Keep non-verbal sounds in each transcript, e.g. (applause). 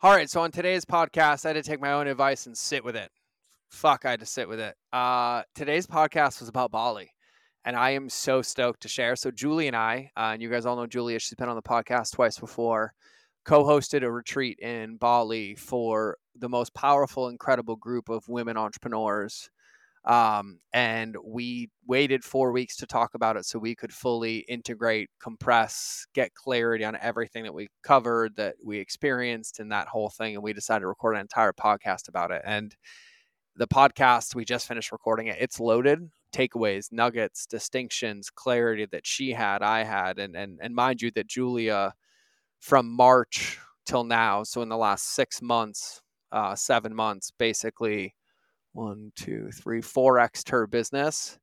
All right, so on today's podcast, I had to take my own advice and sit with it. Fuck, I had to sit with it. Uh, today's podcast was about Bali, and I am so stoked to share. So Julie and I, uh, and you guys all know Julia, she's been on the podcast twice before, co-hosted a retreat in Bali for the most powerful, incredible group of women entrepreneurs um, and we waited four weeks to talk about it so we could fully integrate, compress, get clarity on everything that we covered, that we experienced, and that whole thing. And we decided to record an entire podcast about it. And the podcast, we just finished recording it. It's loaded takeaways, nuggets, distinctions, clarity that she had, I had. And, and, and mind you, that Julia from March till now, so in the last six months, uh, seven months, basically one, two, three, four x her business.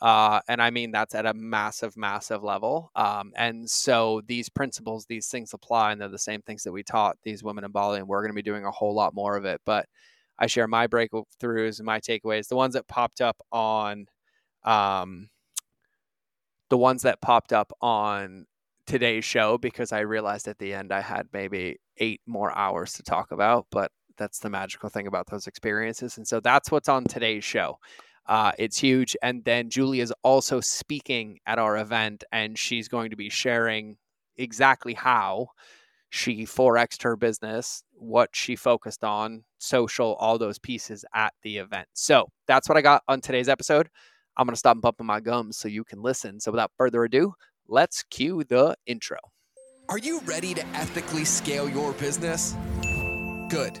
Uh, and I mean that's at a massive, massive level. Um, and so these principles, these things apply, and they're the same things that we taught these women in Bali, and we're going to be doing a whole lot more of it. But I share my breakthroughs and my takeaways, the ones that popped up on, um, the ones that popped up on today's show, because I realized at the end I had maybe eight more hours to talk about, but that's the magical thing about those experiences. And so that's what's on today's show. Uh, it's huge. And then Julie is also speaking at our event, and she's going to be sharing exactly how she forexed her business, what she focused on, social, all those pieces at the event. So that's what I got on today's episode. I'm going to stop bumping my gums so you can listen. So without further ado, let's cue the intro. Are you ready to ethically scale your business? Good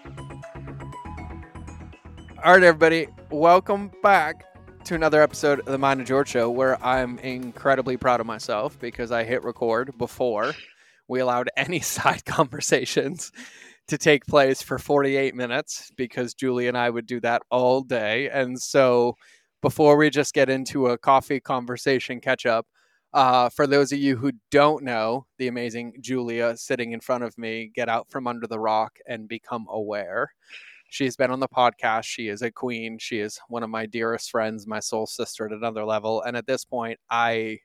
All right, everybody, welcome back to another episode of the Mind of George Show, where I'm incredibly proud of myself because I hit record before we allowed (laughs) any side conversations to take place for 48 minutes because Julie and I would do that all day. And so, before we just get into a coffee conversation catch up, uh, for those of you who don't know the amazing Julia sitting in front of me, get out from under the rock and become aware. She's been on the podcast. She is a queen. She is one of my dearest friends, my soul sister at another level. And at this point, I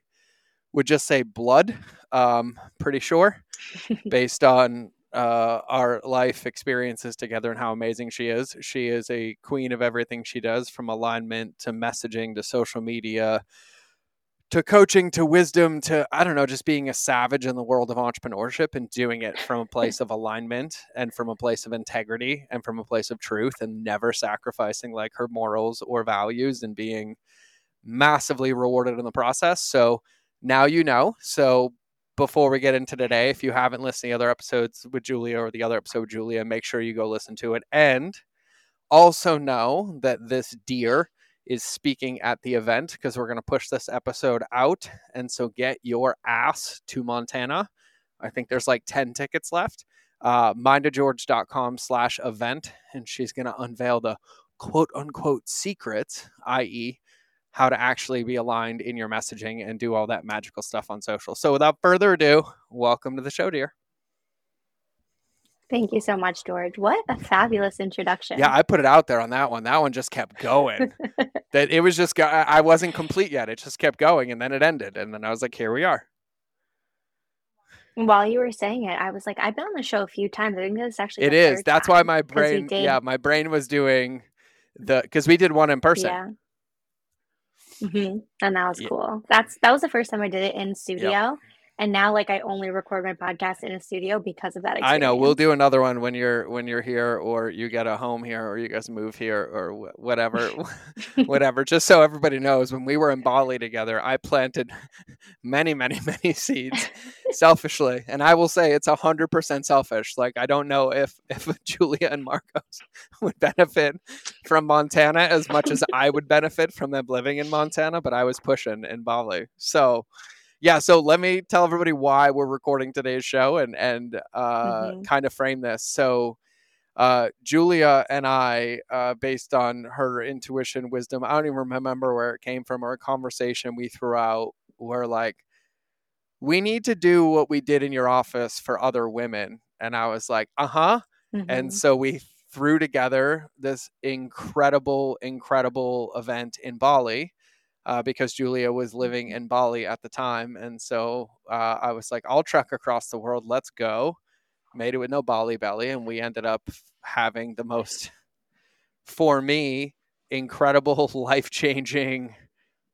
would just say blood, um, pretty sure, (laughs) based on uh, our life experiences together and how amazing she is. She is a queen of everything she does, from alignment to messaging to social media to coaching to wisdom to i don't know just being a savage in the world of entrepreneurship and doing it from a (laughs) place of alignment and from a place of integrity and from a place of truth and never sacrificing like her morals or values and being massively rewarded in the process. So now you know. So before we get into today if you haven't listened to the other episodes with julia or the other episode with julia make sure you go listen to it. And also know that this deer is speaking at the event because we're going to push this episode out. And so get your ass to Montana. I think there's like 10 tickets left. Uh, mindofgeorge.com slash event. And she's going to unveil the quote unquote secrets, i.e., how to actually be aligned in your messaging and do all that magical stuff on social. So without further ado, welcome to the show, dear. Thank you so much, George. What a fabulous introduction. Yeah, I put it out there on that one. That one just kept going. (laughs) that it was just I wasn't complete yet. It just kept going and then it ended and then I was like, here we are. While you were saying it, I was like, I've been on the show a few times. I think that's actually it is. That's why my brain, yeah, my brain was doing the because we did one in person. Yeah. Mm-hmm. And that was yeah. cool. That's that was the first time I did it in studio. Yep. And now, like, I only record my podcast in a studio because of that. Experience. I know. We'll do another one when you're when you're here, or you get a home here, or you guys move here, or whatever, (laughs) (laughs) whatever. Just so everybody knows, when we were in Bali together, I planted (laughs) many, many, many seeds selfishly, and I will say it's a hundred percent selfish. Like, I don't know if if Julia and Marcos would benefit from Montana as much as I would benefit from them living in Montana, but I was pushing in Bali, so yeah, so let me tell everybody why we're recording today's show and and uh, mm-hmm. kind of frame this. So uh, Julia and I, uh, based on her intuition, wisdom, I don't even remember where it came from, or a conversation we threw out, where like, we need to do what we did in your office for other women. And I was like, uh huh. Mm-hmm. And so we threw together this incredible, incredible event in Bali. Uh, because Julia was living in Bali at the time. And so uh, I was like, I'll trek across the world. Let's go made it with no Bali belly, and we ended up having the most, for me, incredible, (laughs) life changing,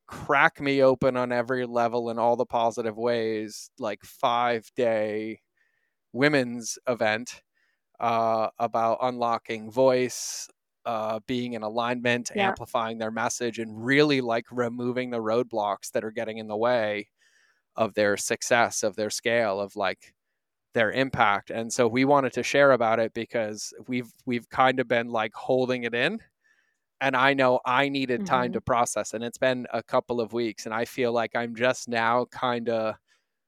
crack me open on every level in all the positive ways, like five day women's event uh, about unlocking voice, uh, being in alignment, yeah. amplifying their message, and really like removing the roadblocks that are getting in the way of their success, of their scale, of like their impact and so we wanted to share about it because we've we've kind of been like holding it in and I know I needed mm-hmm. time to process and it's been a couple of weeks and I feel like I'm just now kind of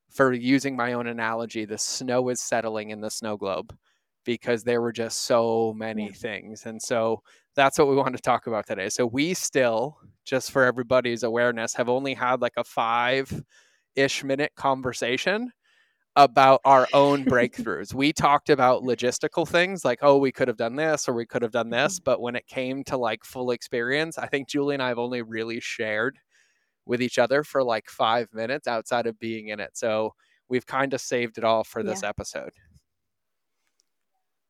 for using my own analogy the snow is settling in the snow globe because there were just so many yeah. things and so that's what we want to talk about today so we still just for everybody's awareness have only had like a 5 ish minute conversation about our own (laughs) breakthroughs. we talked about logistical things like, oh, we could have done this or we could have done this. Mm-hmm. But when it came to like full experience, I think Julie and I have only really shared with each other for like five minutes outside of being in it. So we've kind of saved it all for this yeah. episode.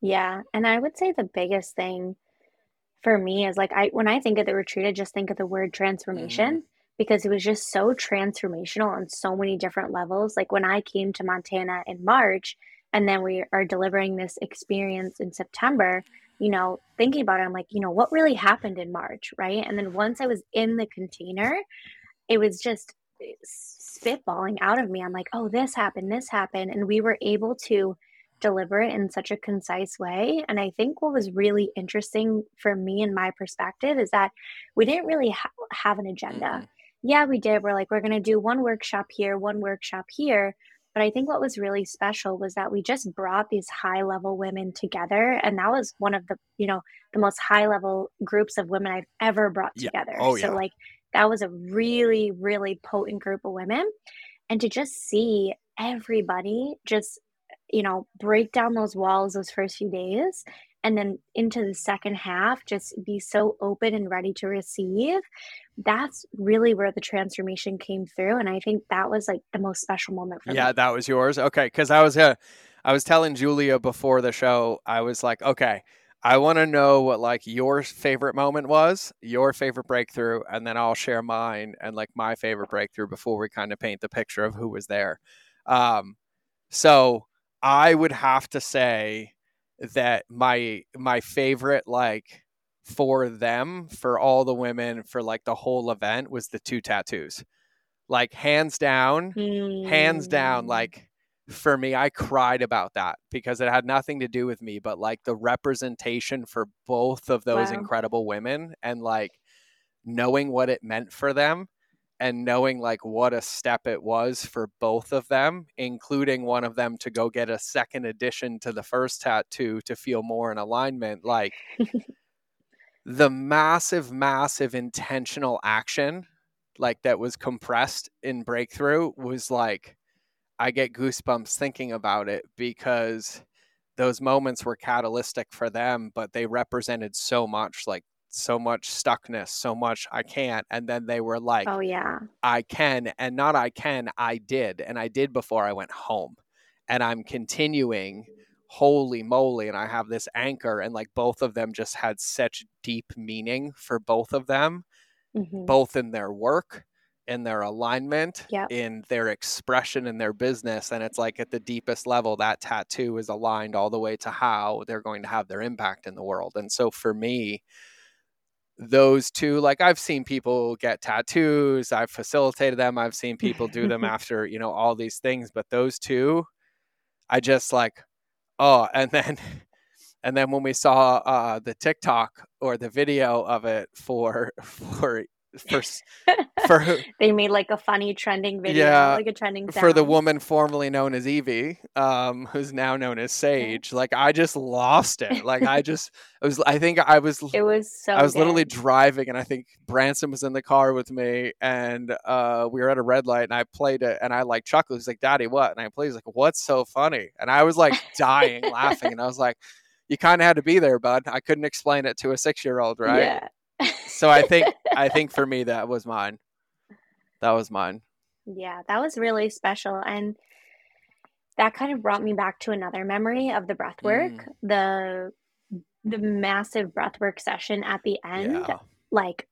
Yeah. And I would say the biggest thing for me is like, I, when I think of the retreat, I just think of the word transformation. Mm-hmm because it was just so transformational on so many different levels. Like when I came to Montana in March, and then we are delivering this experience in September, you know, thinking about it, I'm like, you know, what really happened in March, right? And then once I was in the container, it was just spitballing out of me. I'm like, oh, this happened, this happened. And we were able to deliver it in such a concise way. And I think what was really interesting for me and my perspective is that we didn't really ha- have an agenda. Mm-hmm yeah, we did. We're like, we're going to do one workshop here, one workshop here. But I think what was really special was that we just brought these high level women together. And that was one of the, you know, the most high level groups of women I've ever brought yeah. together. Oh, yeah. So, like, that was a really, really potent group of women. And to just see everybody just, you know, break down those walls those first few days and then into the second half just be so open and ready to receive. That's really where the transformation came through and i think that was like the most special moment for yeah, me. Yeah that was yours? Okay because i was uh, i was telling julia before the show i was like okay i want to know what like your favorite moment was your favorite breakthrough and then i'll share mine and like my favorite breakthrough before we kind of paint the picture of who was there. Um so i would have to say that my my favorite like for them for all the women for like the whole event was the two tattoos like hands down mm. hands down mm. like for me i cried about that because it had nothing to do with me but like the representation for both of those wow. incredible women and like knowing what it meant for them and knowing like what a step it was for both of them, including one of them to go get a second addition to the first tattoo to feel more in alignment, like the massive, massive intentional action, like that was compressed in breakthrough, was like I get goosebumps thinking about it because those moments were catalytic for them, but they represented so much like so much stuckness, so much I can't. And then they were like, Oh, yeah, I can. And not I can, I did. And I did before I went home. And I'm continuing. Holy moly. And I have this anchor. And like both of them just had such deep meaning for both of them, mm-hmm. both in their work, in their alignment, yep. in their expression in their business. And it's like at the deepest level, that tattoo is aligned all the way to how they're going to have their impact in the world. And so for me, those two like i've seen people get tattoos i've facilitated them i've seen people do them (laughs) after you know all these things but those two i just like oh (laughs) and then and then when we saw uh, the tiktok or the video of it for (laughs) for for (laughs) for they made like a funny trending video, Yeah, like a trending for the woman formerly known as Evie, um, who's now known as Sage. Like I just lost it. Like I just it was I think I was It was so. I was literally driving and I think Branson was in the car with me and uh, we were at a red light and I played it and I like chuckled. He's like, Daddy, what? And I played, he's like, What's so funny? And I was like dying laughing and I was like, You kinda had to be there, bud. I couldn't explain it to a six year old, right? Yeah. So I think (laughs) I think for me that was mine. That was mine. Yeah, that was really special. And that kind of brought me back to another memory of the breath work, Mm. the the massive breath work session at the end. Yeah. Like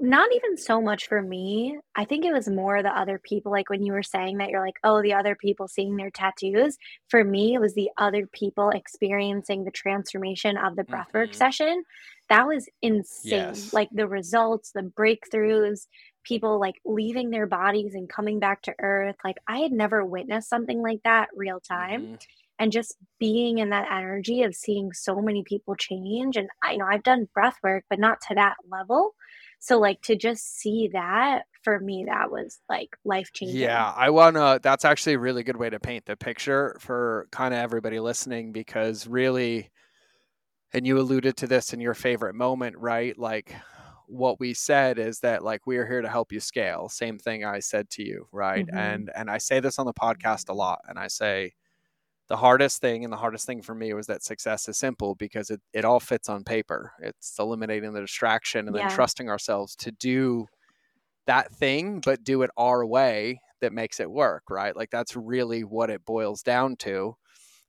not even so much for me. I think it was more the other people like when you were saying that you're like, "Oh, the other people seeing their tattoos." For me, it was the other people experiencing the transformation of the breathwork Mhm. session. That was insane. Yes. Like the results, the breakthroughs, people like leaving their bodies and coming back to earth. Like I had never witnessed something like that real time. Mhm. And just being in that energy of seeing so many people change. And I you know I've done breath work, but not to that level. So like to just see that for me, that was like life changing. Yeah, I wanna that's actually a really good way to paint the picture for kind of everybody listening because really and you alluded to this in your favorite moment, right? Like what we said is that like we are here to help you scale. Same thing I said to you, right? Mhm. And and I say this on the podcast a lot and I say the hardest thing and the hardest thing for me was that success is simple because it, it all fits on paper. It's eliminating the distraction and then trusting ourselves to do that thing, but do it our way that makes it work, right? Like that's really what it boils down to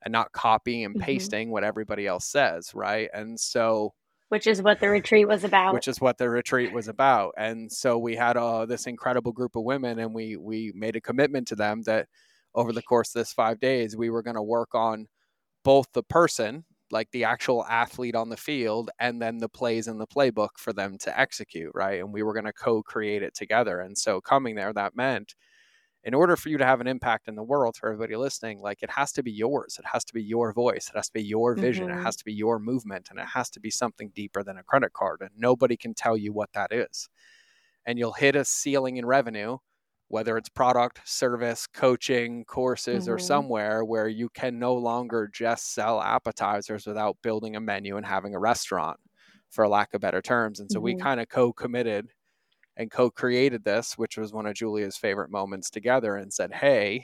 and not copying and Mhm. pasting what everybody else says, right? And so Which is what the retreat was about. which is what the retreat was about. And so we had uh, this incredible group of women, and we we made a commitment to them that over the course of this five days, we were going to work on both the person, like the actual athlete on the field, and then the plays in the playbook for them to execute, right? And we were going to co-create it together. And so coming there, that meant in order for you to have an impact in the world for everybody listening like it has to be yours it has to be your voice it has to be your vision Mhm. it has to be your movement and it has to be something deeper than a credit card and nobody can tell you what that is and you'll hit a ceiling in revenue whether it's product service coaching courses or Mhm. somewhere where you can no longer just sell appetizers without building a menu and having a restaurant for lack of better terms and so we Mhm. kind of co-committed and co-created this which was one of julia's favorite moments together and said hey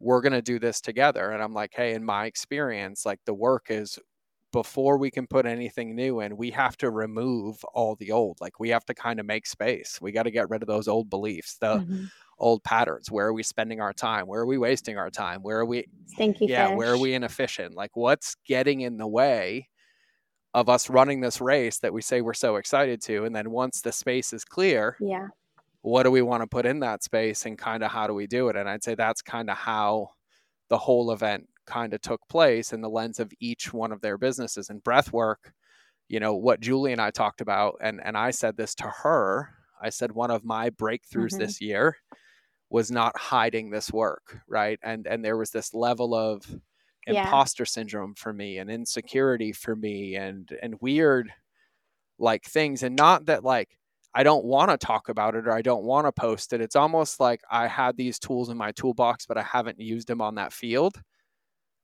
we're going to do this together. And i'm like hey in my experience like the work is before we can put anything new in we have to remove all the old. Like we have to kind of make space. We got to get rid of those old beliefs the Mhm. old patterns. Where are we spending our time? Where are we wasting our time? Where are we Stinky yeah fish. where are we inefficient? Like what's getting in the way of us running this race that we say we're so excited to and then once the space is clear Yeah. what do we want to put in that space and kind of how do we do it and i'd say that's kind of how the whole event kind of took place in the lens of each one of their businesses and breath work you know what julie and i talked about and and i said this to her i said one of my breakthroughs Mhm. this year was not hiding this work right and and there was this level of Yeah. imposter syndrome for me and insecurity for me and and weird like things and not that like I don't want to talk about it or I don't want to post it. It's almost like I had these tools in my toolbox, but I haven't used them on that field.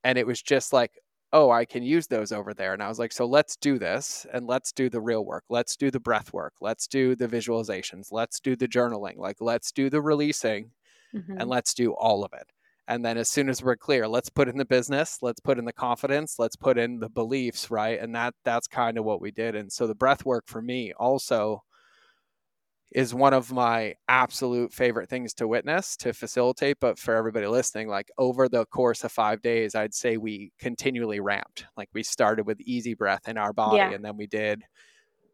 And it was just like, oh, I can use those over there. And I was like, so let's do this and let's do the real work. Let's do the breath work. Let's do the visualizations. Let's do the journaling. Like, let's do the releasing Mhm. and let's do all of it. And then as soon as we're clear, let's put in the business, let's put in the confidence, let's put in the beliefs, right? And that that's kind of what we did. And so the breath work for me also is one of my absolute favorite things to witness, to facilitate, but for everybody listening, like over the course of 5 days, I'd say we continually ramped. Like we started with easy breath in our body Yeah. and then we did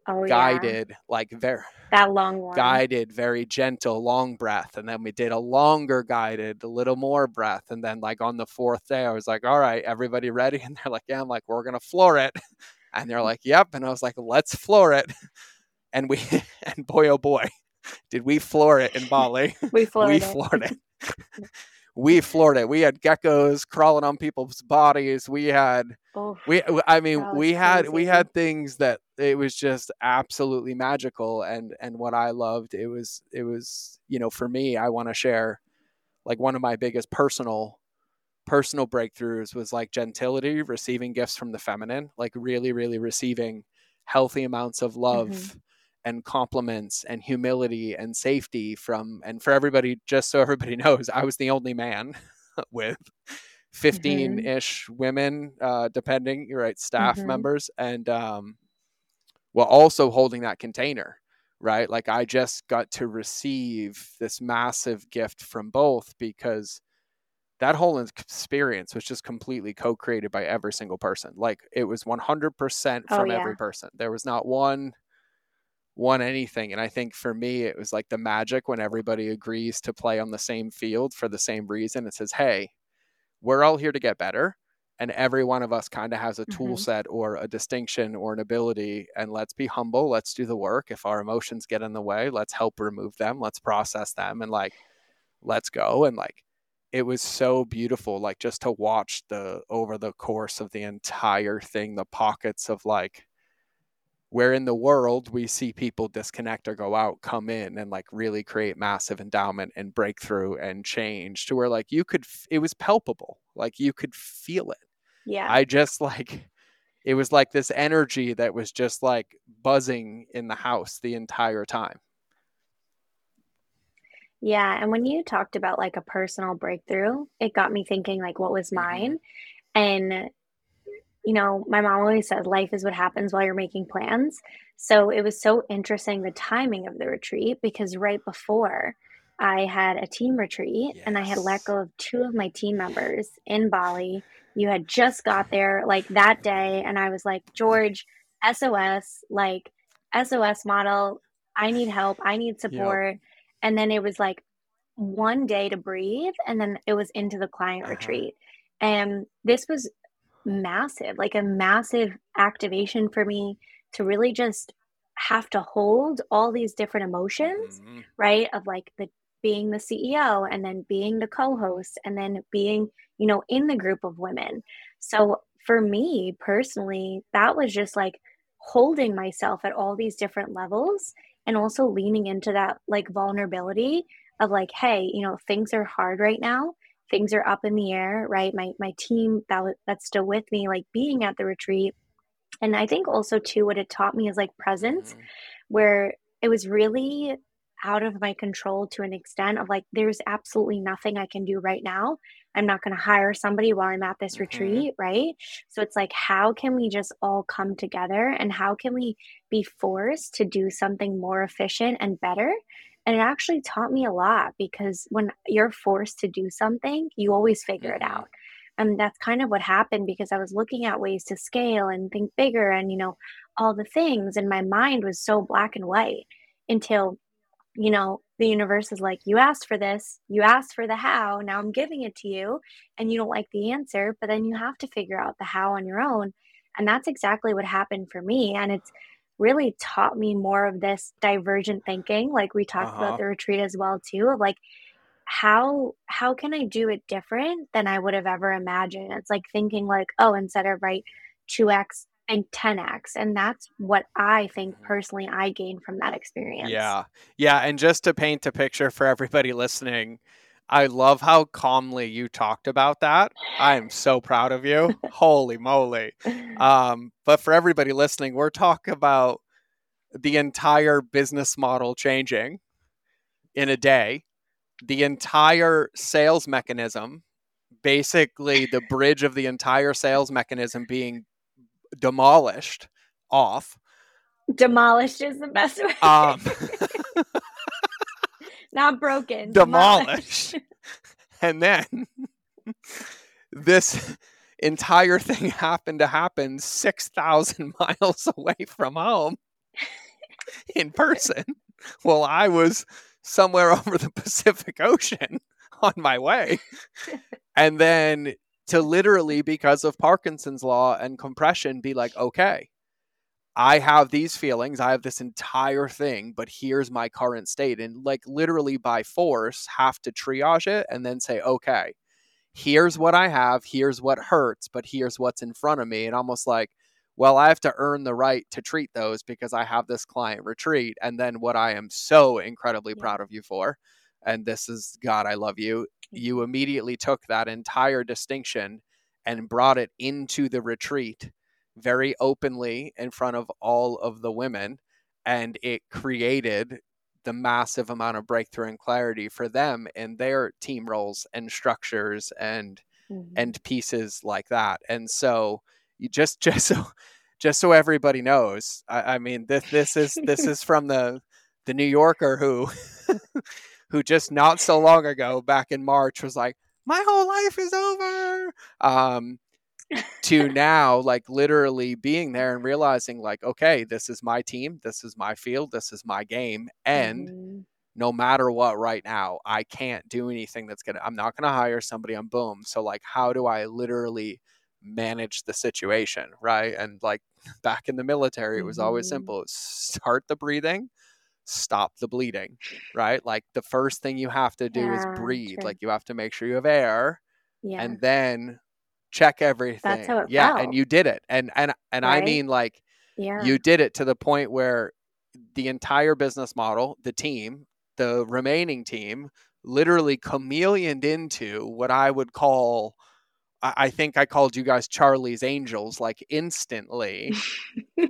Oh yeah. guided like very That long one. guided, very gentle, long breath. And then we did a longer guided, a little more breath. And then, like, on the fourth day, I was like, all right, everybody ready? (laughs) And they're like, yeah. I'm like, we're to floor it. (laughs) And they're like, yep. And I was like, let's floor it. (laughs) And we, and boy, oh boy, did we floor it in Bali. We floored we it. floored it. We floored it. We had geckos crawling on people's bodies. We had we I mean we had we had things that it was just absolutely magical and and what I loved it was it was you know for me I want to share like one of my biggest personal personal breakthroughs was like gentility receiving gifts from the feminine like really really receiving healthy amounts of love Mhm. And compliments and humility and safety from and for everybody just so (laughs) everybody knows I was the only man (laughs) with 15 ish women uh depending you're right staff Mhm. members and um while also holding that container right like I just got to receive this massive gift from both because that whole experience was just completely co-created by every single person like it was 100% Oh, from yeah. every person there was not one one anything and i think for me it was like the magic when everybody agrees to play on the same field for the same reason. It says hey we're all here to get better and every one of us kind of has a tool Mhm. set or a distinction or an ability and let's be humble let's do the work. If our emotions get in the way let's help remove them let's process them and like let's go. And like it was so beautiful like just to watch the over the course of the entire thing the pockets of like where in the world we see people disconnect or go out come in and like really create massive endowment and breakthrough and change to where like you could f- it was palpable like you could feel it Yeah. i just like it was like this energy that was just like buzzing in the house the entire time Yeah, and when you talked about like a personal breakthrough, it got me thinking like what was Mhm. mine? And you know, my mom always said life is what happens while you're making plans. So it was so interesting the timing of the retreat because right before I had a team retreat and I had let go of two of my team members in Bali. You had just got there like that day and I was like, "George, SOS, like SOS model, I need help, I need support." And then it was like one day to breathe and then it was into the client Uh-huh. retreat. And this was massive, like a massive activation for me to really just have to hold all these different emotions, Mhm. right? Of like the being the CEO and then being the co-host and then being, you know, in the group of women. So for me personally, that was just like holding myself at all these different levels and also leaning into that like vulnerability of like, hey, you know, things are hard right now things are up in the air, right? My my team that that's still with me, like being at the retreat, and I think also too what it taught me is like presence, Mhm. where it was really out of my control to an extent of like there's absolutely nothing I can do right now. I'm not going to hire somebody while I'm at this Mhm. retreat, right? So it's like how can we just all come together and how can we be forced to do something more efficient and better? And it actually taught me a lot because when you're forced to do something, you always figure it Mhm. out. And that's kind of what happened because I was looking at ways to scale and think bigger and, you know, all the things. And my mind was so black and white until, you know, the universe is like, you asked for this, you asked for the how, now I'm giving it to you. And you don't like the answer, but then you have to figure out the how on your own. And that's exactly what happened for me. And it's really taught me more of this divergent thinking, like we talked Uh-huh. about the retreat as well, too, of like, how how can I do it different than I would have ever imagined? It's like thinking like, oh, instead of right 2x and 10x. And that's what I think Mhm. personally I gained from that experience. Yeah. Yeah. And just to paint a picture for everybody listening, I love how calmly you talked about that. I am so proud of you. (laughs) Holy moly. Um, but for everybody listening, we're talking about the entire business model changing in a day, the entire sales mechanism, basically the bridge of the entire sales mechanism being demolished off. Demolished is the best way. Um, (laughs) (laughs) Not broken. demolished. (laughs) and then (laughs) this entire thing happened to happen 6,000 (laughs) miles away from home in person while I was somewhere over the Pacific Ocean on my way. And then to literally, because of Parkinson's law and compression, be like, okay, I have these feelings, I have this entire thing, but here's my current state. And like literally by force, have to triage it and then say, okay, here's what I have, here's what hurts, but here's what's in front of me. And almost like, well, I have to earn the right to treat those because I have this client retreat. And then what I am so incredibly yeah. proud of you for, and this is God, I love you, you immediately took that entire distinction and brought it into the retreat very openly in front of all of the women. And it created the massive amount of breakthrough and clarity for them in their team roles and structures and mm-hmm. and pieces like that. And so you just (laughs) just so just so everybody knows, I, I mean this this is this is from the the New Yorker who (laughs) who just not so long ago back in March was like, my whole life is over. Um, to now like literally being there and realizing like okay this is my team this is my field this is my game and mm-hmm. no matter what right now i can't do anything that's gonna i'm not gonna hire somebody on boom so like how do i literally manage the situation right and like (laughs) back in the military it was mm-hmm. always simple start the breathing stop the bleeding right like the first thing you have to do yeah, is breathe true. like you have to make sure you have air yeah. and then check everything. That's how it yeah, felt. and you did it. And and and right? I mean like yeah. you did it to the point where the entire business model, the team, the remaining team literally chameleoned into what I would call I think I called you guys Charlie's Angels like instantly.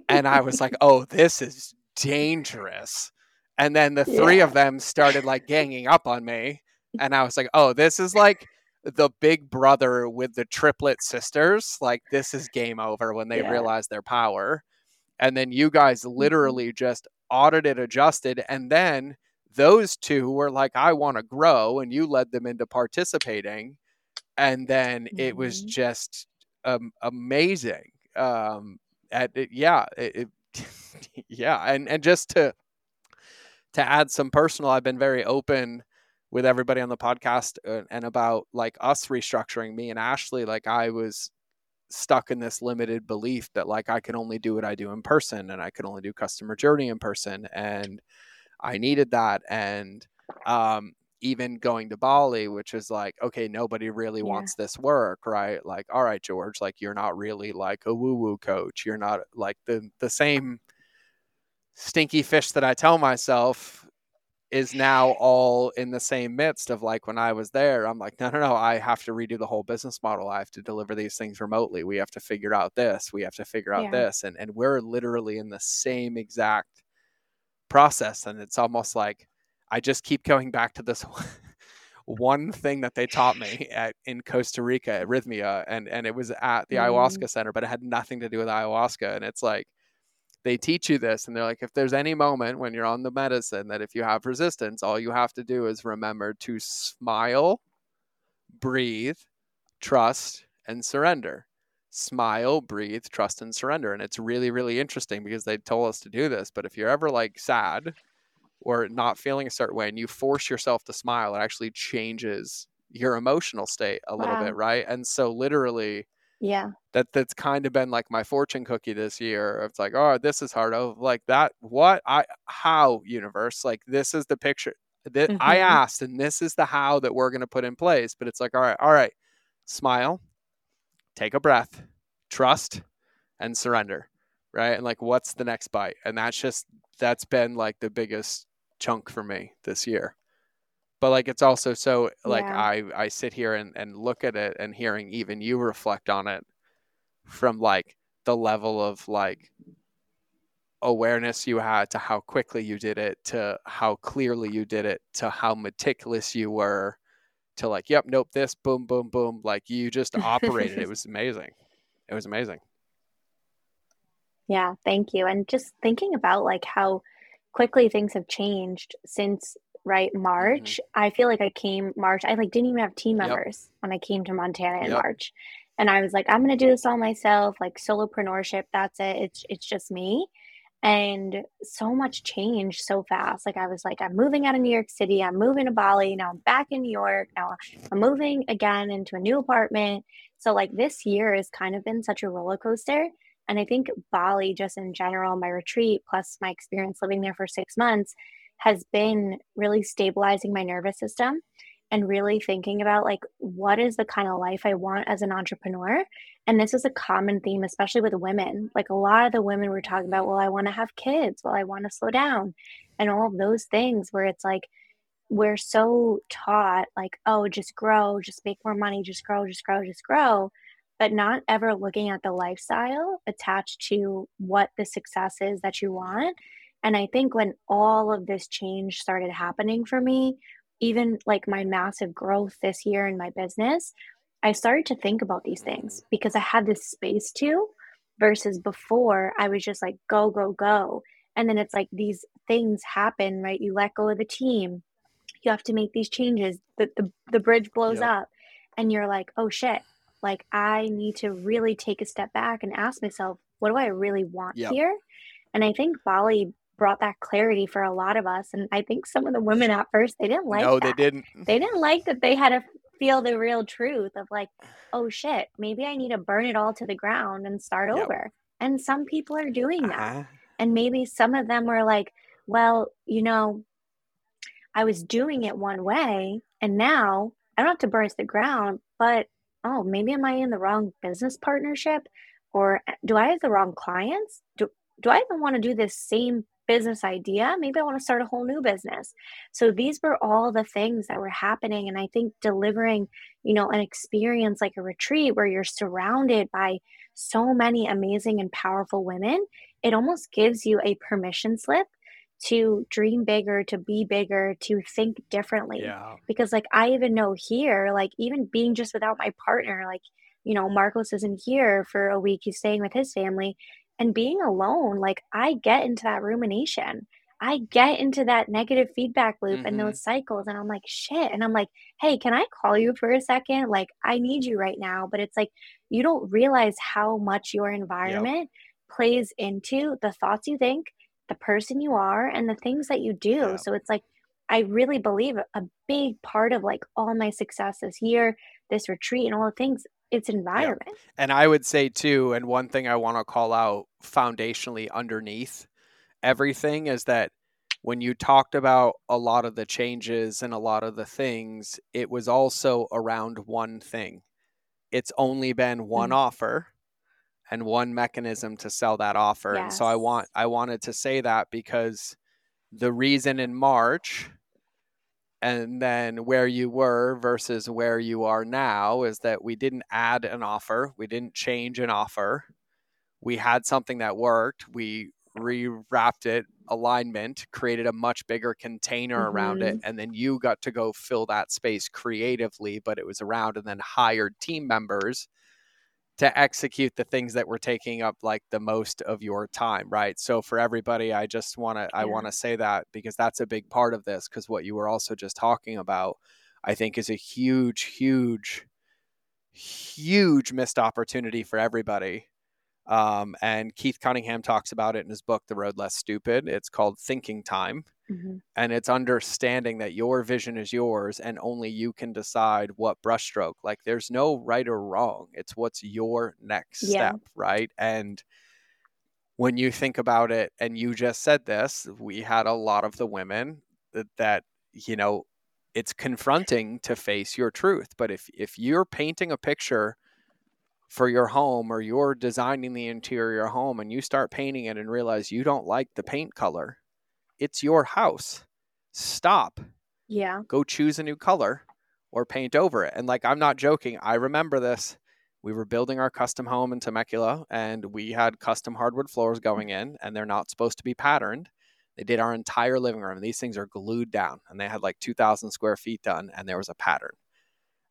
and I was like, (laughs) oh, this is dangerous. And then the three yeah. of them started like ganging up on me. And I was like, oh, this is like the big brother with the triplet sisters, like this is game over when they yeah. realize their power. And then you guys mm-hmm. literally just audited, adjusted, and then those two were like, I want to grow, and you led them into participating. And then mm-hmm. it was mm-hmm. just um, amazing. Um, at it, yeah, it, it (laughs) yeah, and and just to to add some personal, I've been very open with everybody on the podcast uh, and about like us restructuring me and Ashley like I was stuck in this limited belief that like I can only do what I do in person and I can only do customer journey in person and I needed that and um even going to Bali which is like okay nobody really yeah. wants this work right like all right George like you're not really like a woo woo coach you're not like the the same stinky fish that I tell myself is now all in the same midst of like when I was there, I'm like, no, no, no, I have to redo the whole business model. I have to deliver these things remotely. We have to figure out this. We have to figure out yeah. this. And and we're literally in the same exact process. And it's almost like I just keep going back to this (laughs) one thing that they taught me (laughs) at in Costa Rica at Rhythmia and and it was at the mm. ayahuasca center, but it had nothing to do with ayahuasca. And it's like they teach you this and they're like if there's any moment when you're on the medicine that if you have resistance all you have to do is remember to smile breathe trust and surrender. Smile breathe trust and surrender. And it's really really interesting because they told us to do this but if you're ever like sad or not feeling a certain way and you force yourself to smile it actually changes your emotional state a wow. little bit right? And so literally yeah. That that's kind of been like my fortune cookie this year. It's like, oh, this is hard. Oh, like that. What? I how universe? Like this is the picture that mm-hmm. I asked, and this is the how that we're gonna put in place. But it's like, all right, all right, smile, take a breath, trust, and surrender. Right. And like, what's the next bite? And that's just that's been like the biggest chunk for me this year but like it's also so like yeah. i i sit here and, and look at it and hearing even you reflect on it from like the level of like awareness you had to how quickly you did it to how clearly you did it to how meticulous you were to like yep nope this boom boom boom like you just operated. It (laughs) was amazing. It was amazing. Yeah thank you and just thinking about like how quickly things have changed since right March. Mm-hmm. I feel like I came March. I like didn't even have team members yep. when I came to Montana in yep. March. And I was like, I'm gonna do this all myself, like solopreneurship. That's it. It's it's just me. And so much changed so fast. Like I was like, I'm moving out of New York City. I'm moving to Bali. Now I'm back in New York. Now I'm moving again into a new apartment. So like this year has kind of been such a roller coaster And I think Bali, just in general, my retreat, plus my experience living there for six months, has been really stabilizing my nervous system and really thinking about like what is the kind of life I want as an entrepreneur. And this is a common theme, especially with women. Like a lot of the women were talking about, well, I want to have kids, well, I want to slow down, and all of those things where it's like we're so taught, like, oh, just grow, just make more money, just grow, just grow, just grow, but not ever looking at the lifestyle attached to what the success is that you want. And I think when all of this change started happening for me, even like my massive growth this year in my business, I started to think about these things because I had this space to versus before I was just like go go go. And then it's like these things happen right? You let go of the team. You have to make these changes. The the, the bridge blows yep. up and you're like oh shit. Like I need to really take a step back and ask myself what do I really want yep. here? And I think Bali brought that clarity for a lot of us. And I think some of the women at first they didn't like. No, that. they didn't. (laughs) They didn't like that they had to feel the real truth of like, oh shit, maybe I need to burn it all to the ground and start yep. over. And some people are doing that. Uh-huh. And maybe some of them were like, well, you know, I was doing it one way, and now I don't have to burn it to the ground, but oh, maybe am I in the wrong business partnership? Or do I have the wrong clients? Do, do I even want to do this same business idea. Maybe I want to start a whole new business. So these were all the things that were happening. And I think delivering, you know, an experience like a retreat where you're surrounded by so many amazing and powerful women, it almost gives you a permission slip to dream bigger, to be bigger, to think differently. Yeah. Because like I even know here, like even being just without my partner, like, you know, Marcos isn't here for a week. He's staying with his family and being alone like i get into that rumination i get into that negative feedback loop mm-hmm. and those cycles and i'm like shit and i'm like hey can i call you for a second like i need you right now but it's like you don't realize how much your environment yep. plays into the thoughts you think the person you are and the things that you do yep. so it's like i really believe a big part of like all my success this year this retreat and all the things its environment. Yeah. And I would say too, and one thing I want to call out foundationally underneath everything is that when you talked about a lot of the changes and a lot of the things, it was also around one thing. It's only been one mm-hmm. offer and one mechanism to sell that offer. Yes. And so I want I wanted to say that because the reason in March and then where you were versus where you are now is that we didn't add an offer, we didn't change an offer. We had something that worked. We rewrapped it, alignment, created a much bigger container mm-hmm. around it, mm-hmm. and then you got to go fill that space creatively, but it was around and then hired team members to execute the things that were taking up like the most of your time right so for everybody i just want to yeah. i want to say that because that's a big part of this because what you were also just talking about i think is a huge huge huge missed opportunity for everybody um, and keith cunningham talks about it in his book the road less stupid it's called thinking time Mm-hmm. And it's understanding that your vision is yours and only you can decide what brushstroke. Like there's no right or wrong. It's what's your next yeah. step, right? And when you think about it, and you just said this, we had a lot of the women that, that you know, it's confronting to face your truth. But if if you're painting a picture for your home or you're designing the interior home and you start painting it and realize you don't like the paint color it's your house. Stop. Yeah. Go choose a new color or paint over it. And like, I'm not joking. I remember this. We were building our custom home in Temecula and we had custom hardwood floors going in, and they're not supposed to be patterned. They did our entire living room. These things are glued down, and they had like 2,000 square feet done, and there was a pattern.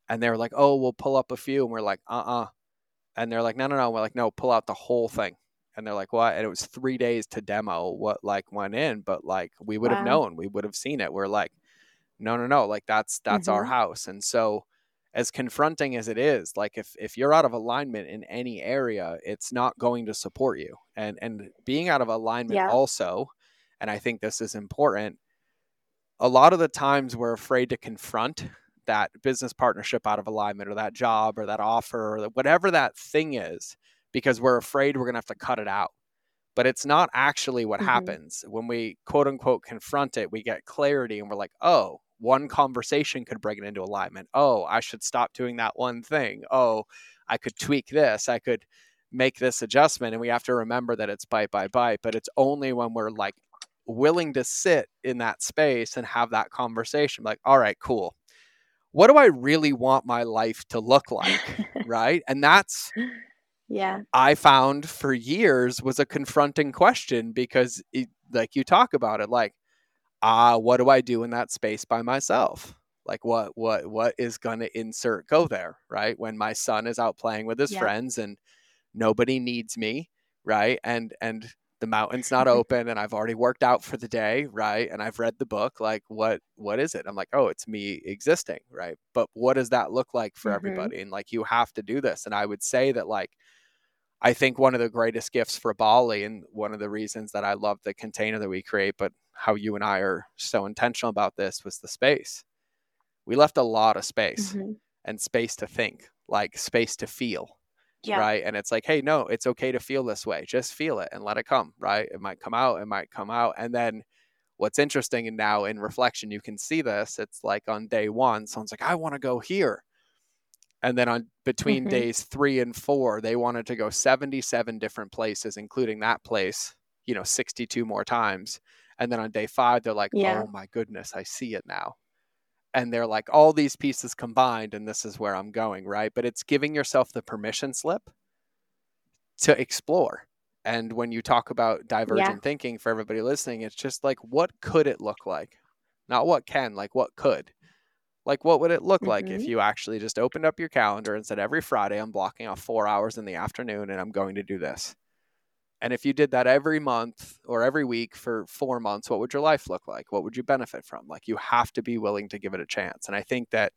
And they were like, "Oh, we'll pull up a few," and we're like, "Uh, uh-uh. uh." And they're like, "No, no, no." We're like, "No, pull out the whole thing." and they're like what and it was three days to demo what like went in but like we would wow. have known we would have seen it we're like no no no like that's that's mm-hmm. our house and so as confronting as it is like if if you're out of alignment in any area it's not going to support you and and being out of alignment yeah. also and i think this is important a lot of the times we're afraid to confront that business partnership out of alignment or that job or that offer or whatever that thing is because we're afraid we're going to have to cut it out. But it's not actually what mm-hmm. happens. When we quote unquote confront it, we get clarity and we're like, oh, one conversation could bring it into alignment. Oh, I should stop doing that one thing. Oh, I could tweak this. I could make this adjustment. And we have to remember that it's bite by bite, but it's only when we're like willing to sit in that space and have that conversation like, all right, cool. What do I really want my life to look like? (laughs) right. And that's, yeah, I found for years was a confronting question because, it, like you talk about it, like, ah, uh, what do I do in that space by myself? Like what what what is going to insert go there, right? When my son is out playing with his yeah. friends and nobody needs me, right? And and the mountain's not open and I've already worked out for the day, right? And I've read the book, like what what is it? I'm like, "Oh, it's me existing," right? But what does that look like for mm-hmm. everybody? And like you have to do this. And I would say that like I think one of the greatest gifts for Bali and one of the reasons that I love the container that we create, but how you and I are so intentional about this was the space. We left a lot of space mm-hmm. and space to think, like space to feel. Yeah. Right. And it's like, hey, no, it's okay to feel this way. Just feel it and let it come. Right. It might come out. It might come out. And then what's interesting and now in reflection, you can see this. It's like on day one, someone's like, I want to go here. And then on between mm-hmm. days three and four, they wanted to go 77 different places, including that place, you know, 62 more times. And then on day five, they're like, yeah. oh my goodness, I see it now. And they're like, all these pieces combined, and this is where I'm going, right? But it's giving yourself the permission slip to explore. And when you talk about divergent yeah. thinking for everybody listening, it's just like, what could it look like? Not what can, like what could. Like, what would it look mm-hmm. like if mm-hmm. you actually just opened up your calendar and said, every Friday, I'm blocking off four hours in the afternoon and I'm going to do this? And if you did that every month or every week for four months, what would your life look like? What would you benefit from? Like, you have to be willing to give it a chance. And I think that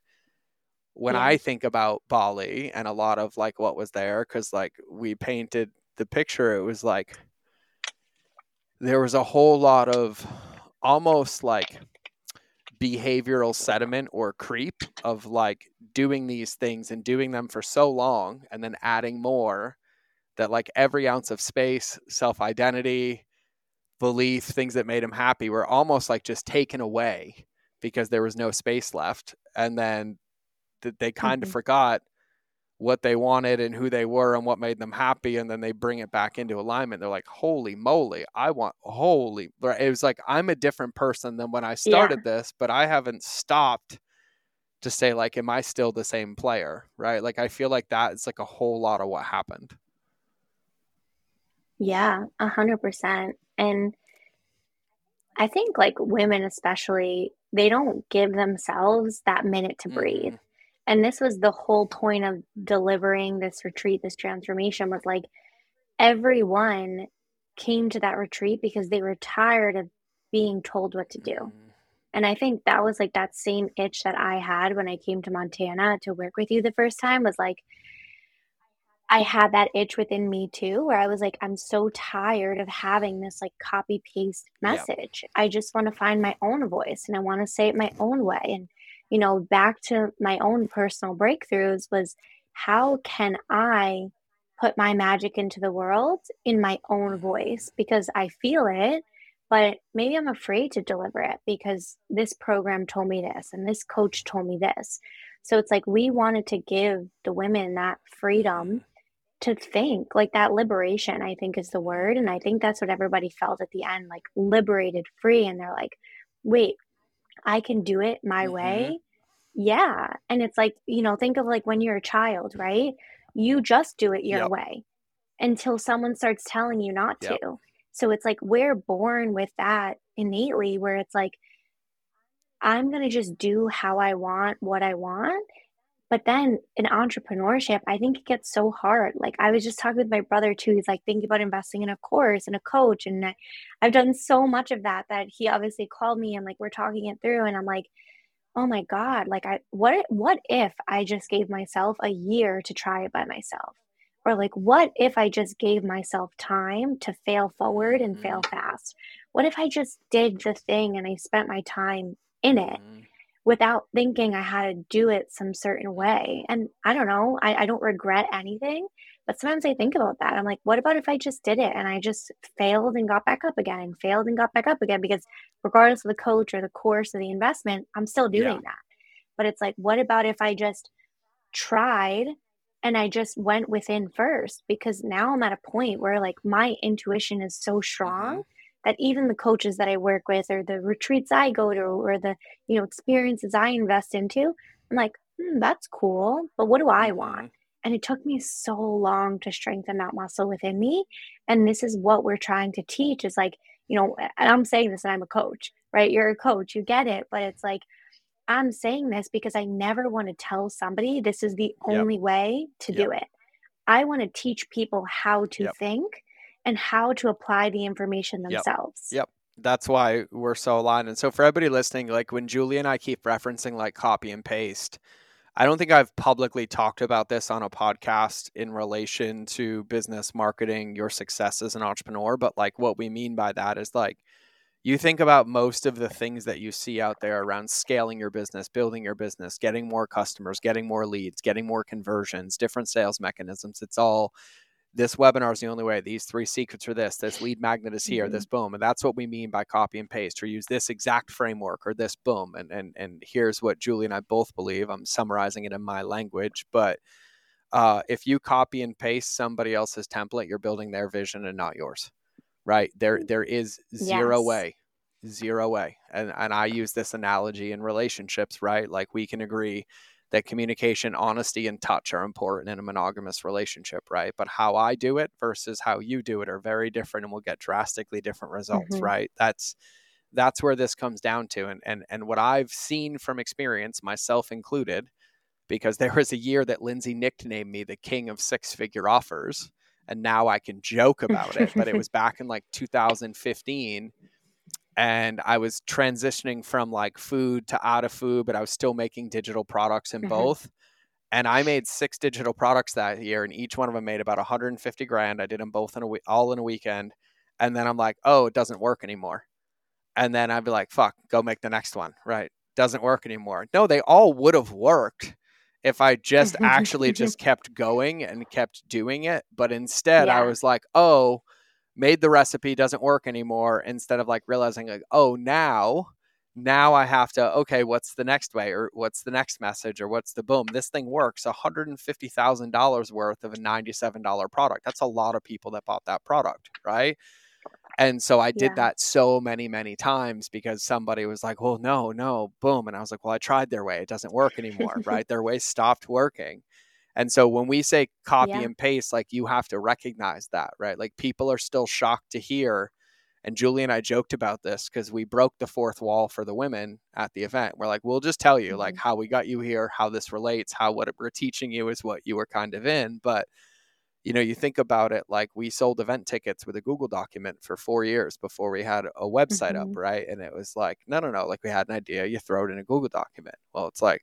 when yeah. I think about Bali and a lot of like what was there, because like we painted the picture, it was like there was a whole lot of almost like behavioral sediment or creep of like doing these things and doing them for so long and then adding more that like every ounce of space, self identity, belief, things that made him happy were almost like just taken away because there was no space left. And then th- they kind mm-hmm. of forgot what they wanted and who they were and what made them happy. And then they bring it back into alignment. They're like, holy moly, I want, holy. It was like, I'm a different person than when I started yeah. this, but I haven't stopped to say, like, am I still the same player? Right. Like, I feel like that is like a whole lot of what happened. Yeah, a hundred percent. And I think like women especially, they don't give themselves that minute to breathe. Mm. And this was the whole point of delivering this retreat, this transformation was like everyone came to that retreat because they were tired of being told what to do. Mm. And I think that was like that same itch that I had when I came to Montana to work with you the first time was like, I had that itch within me too, where I was like, I'm so tired of having this like copy paste message. Yep. I just want to find my own voice and I want to say it my own way. And, you know, back to my own personal breakthroughs was how can I put my magic into the world in my own voice? Because I feel it, but maybe I'm afraid to deliver it because this program told me this and this coach told me this. So it's like we wanted to give the women that freedom mm-hmm. To think like that liberation i think is the word and i think that's what everybody felt at the end like liberated free and they're like wait i can do it my mm-hmm. way yeah and it's like you know think of like when you're a child right you just do it your yep. way until someone starts telling you not yep. to so it's like we're born with that innately where it's like i'm going to just do how i want what i want but then in entrepreneurship, I think it gets so hard. Like I was just talking with my brother too. He's like thinking about investing in a course and a coach. And I've done so much of that that he obviously called me and like we're talking it through. And I'm like, oh my God, like I what what if I just gave myself a year to try it by myself? Or like what if I just gave myself time to fail forward and fail mm-hmm. fast? What if I just did the thing and I spent my time in it? Mm-hmm without thinking I had to do it some certain way. And I don't know, I, I don't regret anything, But sometimes I think about that. I'm like, what about if I just did it and I just failed and got back up again and failed and got back up again? Because regardless of the coach or the course or the investment, I'm still doing yeah. that. But it's like, what about if I just tried and I just went within first? Because now I'm at a point where like my intuition is so strong mm-hmm. That even the coaches that I work with or the retreats I go to or the, you know, experiences I invest into, I'm like, hmm, that's cool. But what do I want? Mm-hmm. And it took me so long to strengthen that muscle within me. And this is what we're trying to teach is like, you know, and I'm saying this and I'm a coach, right? You're a coach, you get it. But it's like, I'm saying this because I never want to tell somebody this is the yep. only way to yep. do it. I want to teach people how to yep. think and how to apply the information themselves. Yep. yep. That's why we're so aligned. And so for everybody listening, like when Julie and I keep referencing like copy and paste, I don't think I've publicly talked about this on a podcast in relation to business marketing, your success as an entrepreneur. But like what we mean by that is like you think about most of the things that you see out there around scaling your business, building your business, getting more customers, getting more leads, getting more conversions, different sales mechanisms. It's all this webinar is the only way. These three secrets are this. This lead magnet is here. Mm-hmm. This boom, and that's what we mean by copy and paste, or use this exact framework or this boom. And and and here's what Julie and I both believe. I'm summarizing it in my language, but uh, if you copy and paste somebody else's template, you're building their vision and not yours. Right there, there is zero yes. way, zero way. And and I use this analogy in relationships. Right, like we can agree that communication, honesty, and touch are important in a monogamous relationship, right? But how I do it versus how you do it are very different and will get drastically different results, mm-hmm. right? That's that's where this comes down to. And and and what I've seen from experience, myself included, because there was a year that Lindsay nicknamed me the king of six figure offers. And now I can joke about it, but it (laughs) was back in like 2015 and I was transitioning from like food to out of food, but I was still making digital products in mm-hmm. both. And I made six digital products that year, and each one of them made about 150 grand. I did them both in a week, all in a weekend. And then I'm like, oh, it doesn't work anymore. And then I'd be like, fuck, go make the next one. Right. Doesn't work anymore. No, they all would have worked if I just (laughs) actually just kept going and kept doing it. But instead, yeah. I was like, oh, made the recipe doesn't work anymore instead of like realizing like oh now now i have to okay what's the next way or what's the next message or what's the boom? This thing works $150000 worth of a $97 product. That's a lot of people that bought that product right? And so i did yeah. that so many many times because somebody was like well no no boom. And i was like well i tried their way it doesn't work anymore (laughs) right? Their way stopped working and so when we say copy yeah. and paste, like you have to recognize that, right? Like people are still shocked to hear. And Julie and I joked about this because we broke the fourth wall for the women at the event. We're like, we'll just tell you mm-hmm. like how we got you here, how this relates, how what we're teaching you is what you were kind of in. But you know, you think about it like we sold event tickets with a Google document for four years before we had a website mm-hmm. up, right? And it was like, no, no, no, like we had an idea, you throw it in a Google document. Well, it's like,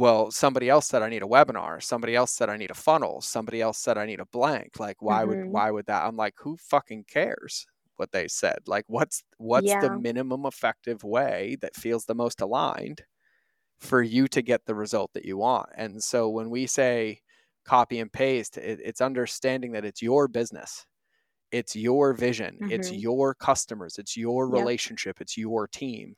well somebody else said i need a webinar somebody else said i need a funnel somebody else said i need a blank like why mm-hmm. would why would that i'm like who fucking cares what they said like what's what's yeah. the minimum effective way that feels the most aligned for you to get the result that you want and so when we say copy and paste it, it's understanding that it's your business it's your vision mm-hmm. it's your customers it's your yep. relationship it's your team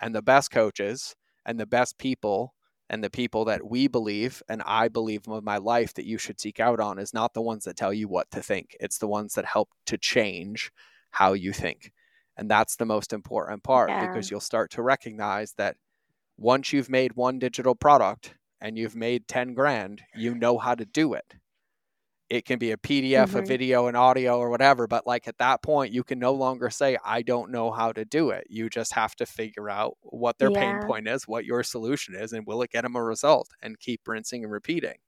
and the best coaches and the best people and the people that we believe and I believe of my life that you should seek out on is not the ones that tell you what to think. It's the ones that help to change how you think. And that's the most important part yeah. because you'll start to recognize that once you've made one digital product and you've made 10 grand, you know how to do it it can be a PDF, mm-hmm. a video, an audio, or whatever. But like at that point, you can no longer say, I don't know how to do it. You just have to figure out what their yeah. pain point is, what your solution is, and will it get them a result and keep rinsing and repeating.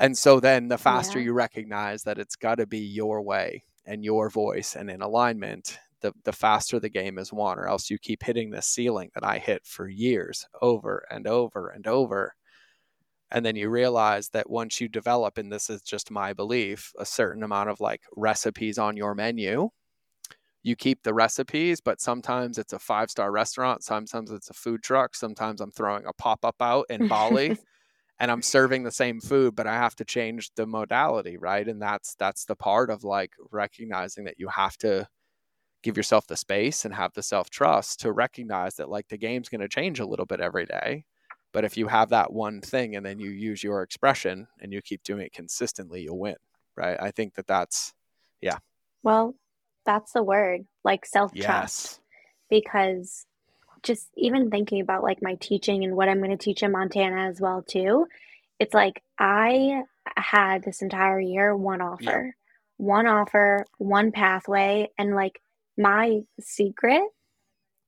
And so then the faster yeah. you recognize that it's got to be your way and your voice and in alignment, the, the faster the game is won, or else you keep hitting the ceiling that I hit for years over and over and over and then you realize that once you develop and this is just my belief a certain amount of like recipes on your menu you keep the recipes but sometimes it's a five star restaurant sometimes it's a food truck sometimes i'm throwing a pop-up out in bali (laughs) and I'm serving the same food, but I have to change the modality, right? And that's that's the part of like recognizing that you have to give yourself the space and have the self trust to recognize that like the game's going to change a little bit every day. But if you have that one thing and then you use your expression and you keep doing it consistently, you'll win, right? I think that that's, yeah. Well, that's the word, like self trust. Yes. Because just even thinking about like my teaching and what I'm going to teach in Montana as well too, it's like I had this entire year one offer, one offer, one pathway, and like my secret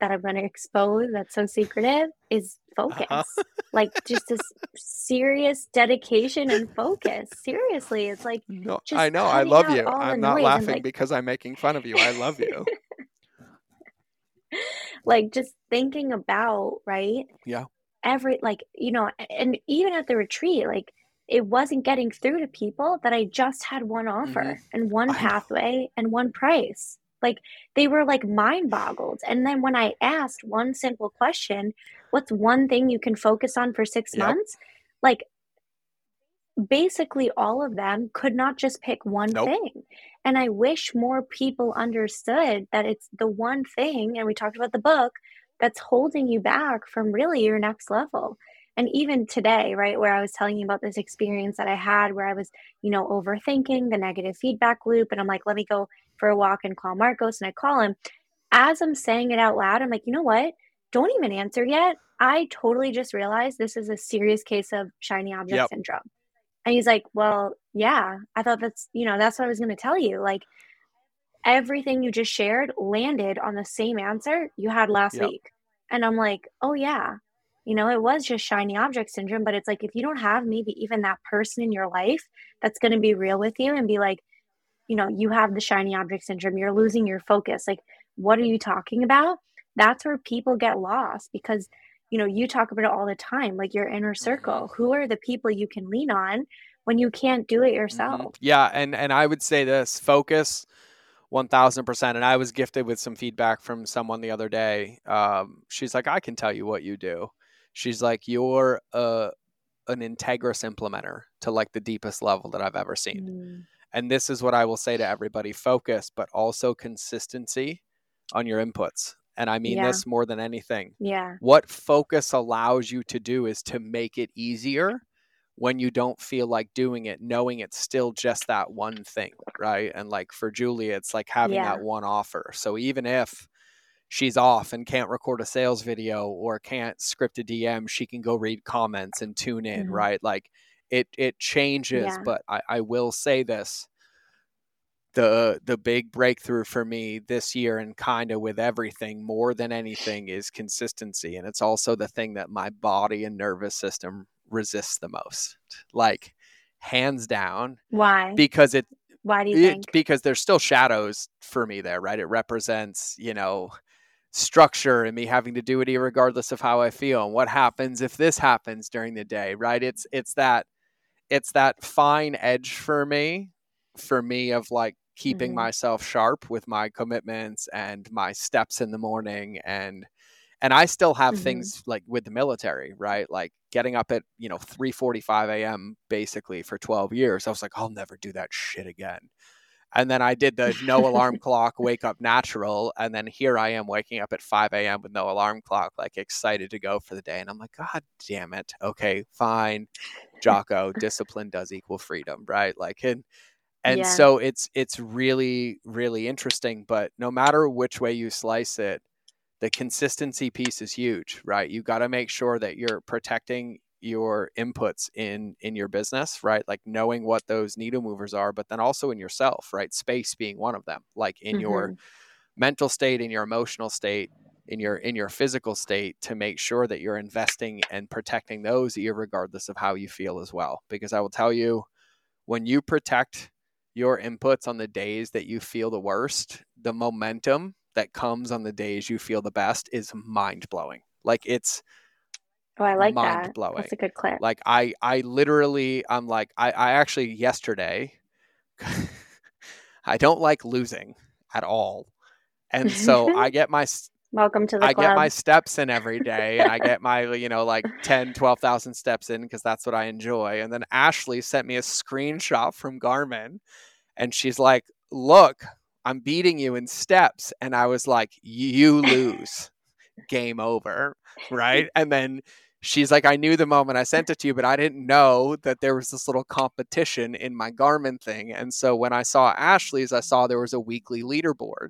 that I'm going to expose that's so secretive is focus. Uh-huh. (laughs) like just this serious dedication and focus. Seriously, it's like no, I know. I love you. I'm not laughing like... because I'm making fun of you. I love you. (laughs) like just thinking about, right? Yeah. Every like, you know, and even at the retreat, like it wasn't getting through to people that I just had one offer mm-hmm. and one pathway and one price. Like they were like mind boggled. And then when I asked one simple question, what's one thing you can focus on for six yep. months? Like basically all of them could not just pick one nope. thing. And I wish more people understood that it's the one thing, and we talked about the book, that's holding you back from really your next level. And even today, right, where I was telling you about this experience that I had where I was, you know, overthinking the negative feedback loop, and I'm like, let me go for a walk and call Marcos, and I call him. As I'm saying it out loud, I'm like, you know what? Don't even answer yet. I totally just realized this is a serious case of shiny object yep. syndrome. And he's like, Well, yeah, I thought that's, you know, that's what I was going to tell you. Like, everything you just shared landed on the same answer you had last yep. week. And I'm like, Oh, yeah. You know, it was just shiny object syndrome, but it's like if you don't have maybe even that person in your life that's going to be real with you and be like, you know, you have the shiny object syndrome, you're losing your focus. Like, what are you talking about? That's where people get lost because you know, you talk about it all the time, like your inner circle. Mm-hmm. Who are the people you can lean on when you can't do it mm-hmm. yourself? Mm-hmm. Yeah, and and I would say this: focus, one thousand percent. And I was gifted with some feedback from someone the other day. Um, she's like, "I can tell you what you do." She's like, "You're a an integrous implementer to like the deepest level that I've ever seen." Mm. And this is what I will say to everybody: focus, but also consistency on your inputs and I mean yeah. this more than anything. Yeah. What focus allows you to do is to make it easier when you don't feel like doing it, knowing it's still just that one thing, right? And like for Giulia, it's like having yeah. that one offer. So even if she's off and can't record a sales video or can't script a DM, she can go read comments and tune in, mm-hmm. right? Like it it changes, yeah. but I, I will say this the the big breakthrough for me this year and kind of with everything more than anything is consistency and it's also the thing that my body and nervous system resists the most. Like hands down why? because it why do you it, think? because there's still shadows for me there right? It represents you know structure and me having to do it regardless of how i feel and what happens if this happens during the day right? It's it's that it's that fine edge for me for me of like keeping mm-hmm. myself sharp with my commitments and my steps in the morning and and I still have mm-hmm. things like with the military, right? Like getting up at, you know, 3:45 a.m. basically for 12 years. I was like, I'll never do that shit again. And then I did the no alarm (laughs) clock, wake up natural, and then here I am waking up at 5 a.m. with no alarm clock, like excited to go for the day. And I'm like, God damn it. Okay, fine. Jocko, discipline does equal freedom, right? Like and and yeah. so it's it's really really interesting but no matter which way you slice it the consistency piece is huge right you got to make sure that you're protecting your inputs in in your business right like knowing what those needle movers are but then also in yourself right space being one of them like in mm-hmm. your mental state in your emotional state in your in your physical state to make sure that you're investing and protecting those regardless of how you feel as well because i will tell you when you protect your inputs on the days that you feel the worst, the momentum that comes on the days you feel the best is mind blowing. Like it's Oh, I like that. Blowing. That's a good clip. Like I I literally I'm like I I actually yesterday (laughs) I don't like losing at all. And so I (laughs) get my Welcome to the I club. get my steps in every day and I (laughs) get my, you know, like 10, 12,000 steps in because that's what I enjoy. And then Ashley sent me a screenshot from Garmin and she's like, look, I'm beating you in steps. And I was like, you lose. Game over. Right. (laughs) And then she's like, I knew the moment I sent it to you, but I didn't know that there was this little competition in my Garmin thing. And so when I saw Ashley's, I saw there was a weekly leaderboard.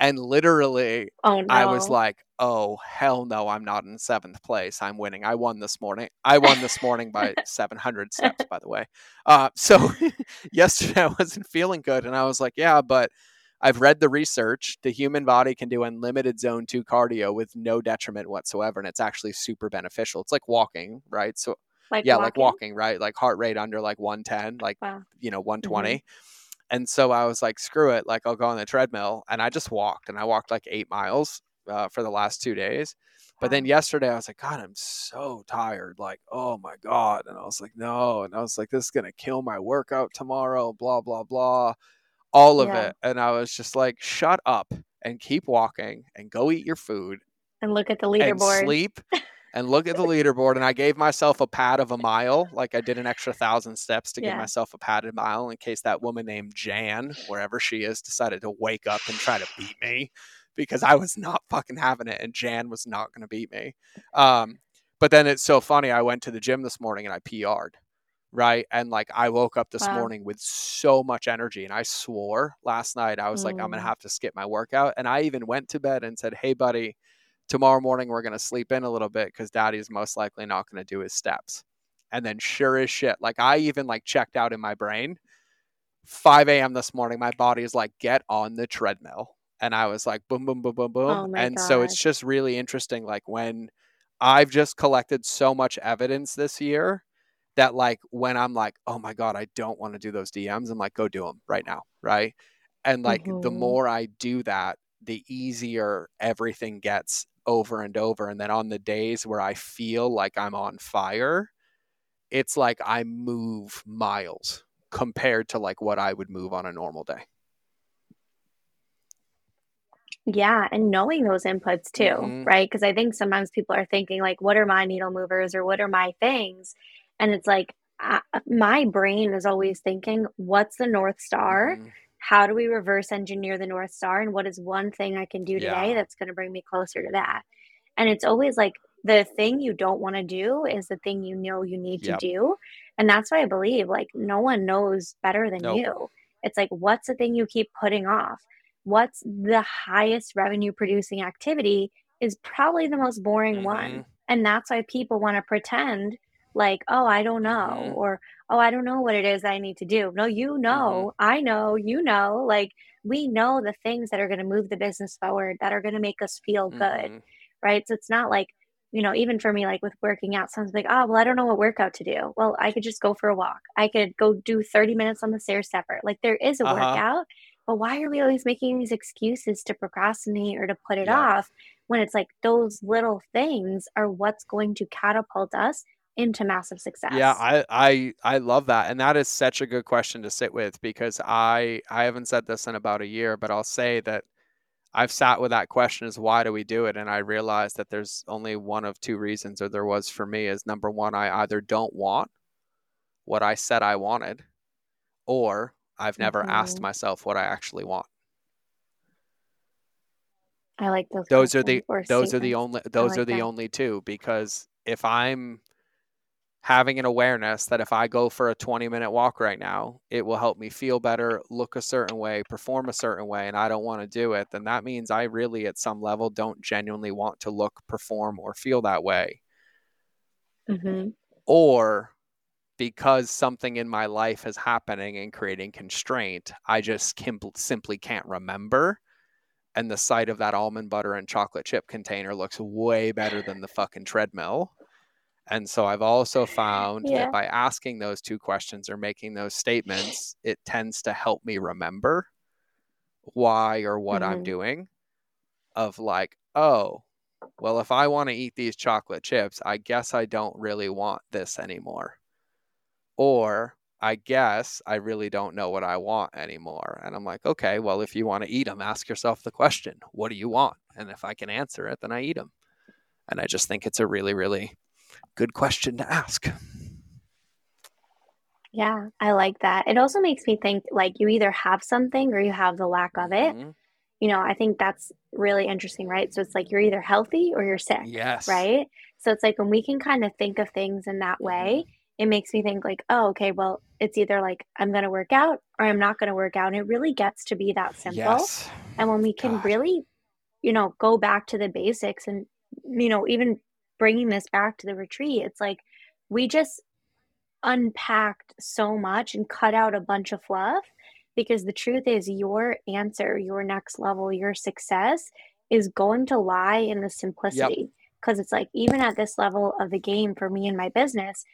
And literally, oh, no. I was like, oh, hell no, I'm not in seventh place. I'm winning. I won this morning. I won this morning by (laughs) 700 steps, by the way. Uh, (laughs) so (laughs) yesterday I wasn't feeling good. And I was like, yeah, but I've read the research. The human body can do unlimited zone two cardio with no detriment whatsoever. And it's actually super beneficial. It's like walking, right? So, like yeah, walking? like walking, right? Like heart rate under like 110, like, Wow. you know, 120. And so I was like, screw it. Like, I'll go on the treadmill. And I just walked and I walked like eight miles uh, for the last two days. But then yesterday I was like, God, I'm so tired. Like, oh my God. And I was like, no. And I was like, this is going to kill my workout tomorrow, blah, blah, blah. All of Yeah. it. And I was just like, shut up and keep walking and go eat your food and look at the and leaderboard. sleep and look at the leaderboard. And I gave myself a pad of a mile. Like I did an extra thousand steps to give myself a padded mile in case that woman named Jan, wherever she is, decided to wake up and try to beat me because I was not fucking having it and Jan was not going to beat me. Um, but then it's so funny. I went to the gym this morning and I PR'd. Right. And like I woke up this Wow. morning with so much energy and I swore last night, I was like, I'm going Mm. to have to skip my workout. And I even went to bed and said, Hey, buddy, tomorrow morning we're going to sleep in a little bit because daddy's most likely not going to do his steps. And then sure as shit like i even like checked out in my brain 5 a.m this morning my body is like get on the treadmill. And i was like boom boom boom boom boom. Oh and so it's just really interesting like when i've just collected so much evidence this year that like when i'm like oh my god i don't want to do those dms i'm like go do them right now right? And like the Mhm. more i do that the easier everything gets over and over. And then on the days where I feel like I'm on fire, it's like I move miles compared to like what I would move on a normal day. Yeah, and knowing those inputs too, Mhm. right? Because I think sometimes people are thinking like, what are my needle movers or what are my things? And it's like, I, my brain is always thinking, what's the North Star? Mhm. How do we reverse engineer the North Star? And what is one thing I can do today Yeah. that's going to bring me closer to that? And it's always like the thing you don't want to do is the thing you know you need Yep. to do. And that's why I believe like no one knows better than Nope. you. It's like, what's the thing you keep putting off? What's the highest revenue producing activity is probably the most boring one. Mhm. And that's why people want to pretend like, oh, I don't know, Mhm. or oh, I don't know what it is I need to do. No, you know, I know, you know, like we know the things that are going to move the business forward, that are going to make us feel good, Mhm. right? So it's not like, you know, even for me, like with working out, someone's like, oh, well, I don't know what workout to do. Well, I could just go for a walk. I could go do 30 minutes on the stair stepper. Like there is a Uh-huh. workout, but why are we always making these excuses to procrastinate or to put it Yeah. off when it's like those little things are what's going to catapult us into massive success? Yeah, I, I I love that, and that is such a good question to sit with because I I haven't said this in about a year, but I'll say that I've sat with that question: is why do we do it? And I realized that there's only one of two reasons, or there was for me. Is number one, I either don't want what I said I wanted, or I've never asked Mhm. myself what I actually want. I like those. those are the those are the only those like are the that. only two because if i'm having an awareness that if i go for a 20 minute walk right now it will help me feel better look a certain way perform a certain way and i don't want to do it then that means i really at some level don't genuinely want to look perform or feel that way Mhm. or because something in my life is happening and creating constraint, I just kim- simply can't remember. And the sight of that almond butter and chocolate chip container looks way better than the fucking treadmill. And so I've also found Yeah. that by asking those two questions or making those statements, it tends to help me remember why or what I'm Mhm. doing. Of like, oh, well, if I want to eat these chocolate chips, I guess I don't really want this anymore. Or I guess I really don't know what I want anymore. And I'm like, okay, well, if you want to eat them, ask yourself the question, what do you want? And if I can answer it, then I eat them. And I just think it's a really, really good question to ask. Yeah, I like that. It also makes me think like you either have something or you have the lack of it. Mhm. You know, I think that's really interesting, right? So it's like you're either healthy or you're sick, Yes. right? So it's like when we can kind of think of things in that way, it makes me think like, oh, okay, well, it's either like I'm going to work out or I'm not going to work out. And it really gets to be that simple. Yes. And when we can God. really, you know, go back to the basics and, you know, even bringing this back to the retreat, it's like we just unpacked so much and cut out a bunch of fluff because the truth is your answer, your next level, your success is going to lie in the simplicity. Because it's like, even at this level of the game for me and my business,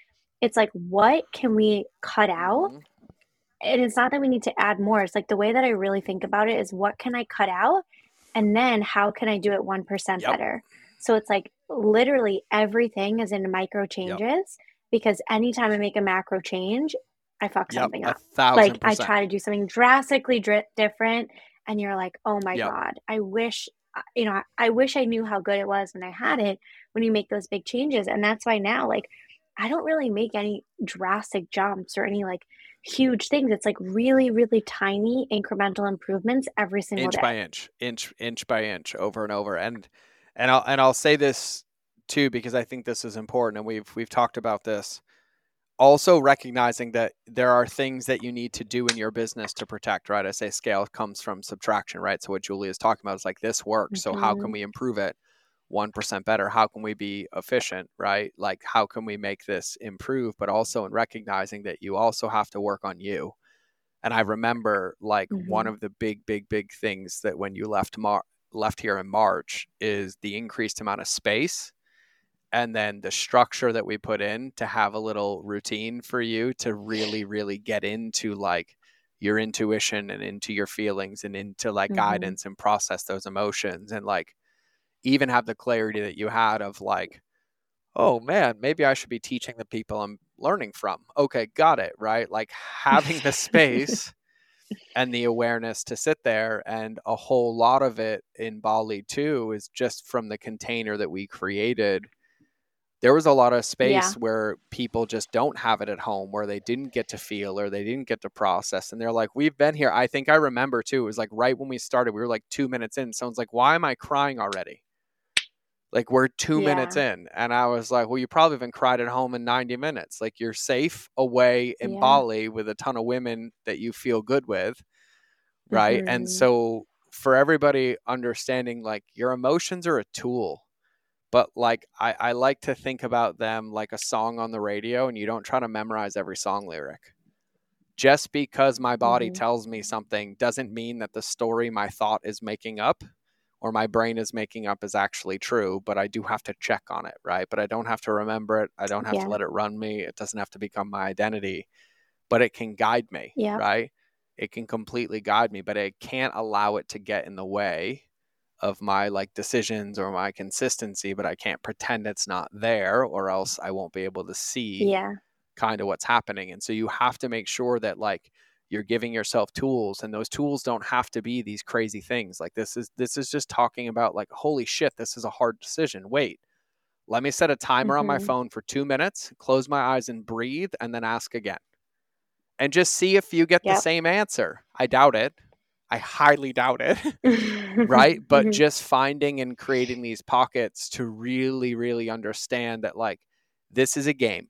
it's like, what can we cut out? Mhm. and it's not that we need to add more. It's like the way that I really think about it is what can I cut out? And then how can I do it 1% Yep. better? So it's like literally everything is in micro changes because anytime I make a macro change, I fuck Yep. something up. Like I try to do something drastically dri- different and you're like, "Oh my Yep. god, I wish uh, you know, I, I wish I knew how good it was when I had it when you make those big changes." And that's why now like I don't really make any drastic jumps or any like huge things. It's like really, really tiny incremental improvements every single inch day. by inch, inch inch by inch, over and over. And and I'll and I'll say this too because I think this is important, and we've we've talked about this. Also recognizing that there are things that you need to do in your business to protect, right? I say scale comes from subtraction, right? So what Julie is talking about is like this works. So how can Mhm. we improve it? 1% better how can we be efficient right like how can we make this improve but also in recognizing that you also have to work on you and i remember like one Mhm. of the big big big things that when you left Mar- left here in march is the increased amount of space and then the structure that we put in to have a little routine for you to really really get into like your intuition and into your feelings and into like Mhm. guidance and process those emotions and like even have the clarity that you had of like oh man maybe i should be teaching the people i'm learning from okay got it right like having the (laughs) space and the awareness to sit there and a whole lot of it in bali too is just from the container that we created. There was a lot of space Yeah. where people just don't have it at home where they didn't get to feel or they didn't get to process and they're like we've been here. I think i remember too it was like right when we started we were like two minutes in someone's like why am i crying already like we're two minutes in and i was like well you probably haven't cried at home in 90 minutes like you're safe away in Yeah. bali with a ton of women that you feel good with right and Mhm. so for everybody understanding like your emotions are a tool but like I, I like to think about them like a song on the radio and you don't try to memorize every song lyric just because my body Mhm. tells me something doesn't mean that the story my thought is making up or my brain is making up is actually true but i do have to check on it right but i don't have to remember it i don't have Yeah. to let it run me it doesn't have to become my identity but it can guide me Yeah. right it can completely guide me but i can't allow it to get in the way of my like decisions or my consistency but i can't pretend it's not there or else i won't be able to see Yeah. kind of what's happening and so you have to make sure that like you're giving yourself tools and those tools don't have to be these crazy things like this is this is just talking about like holy shit this is a hard decision wait let me set a timer on my Mhm. phone for two minutes close my eyes and breathe and then ask again. And just see if you get the same answer. I doubt it. I highly doubt it (laughs) (laughs) right? But Mhm. just finding and creating these pockets to really really understand that like this is a game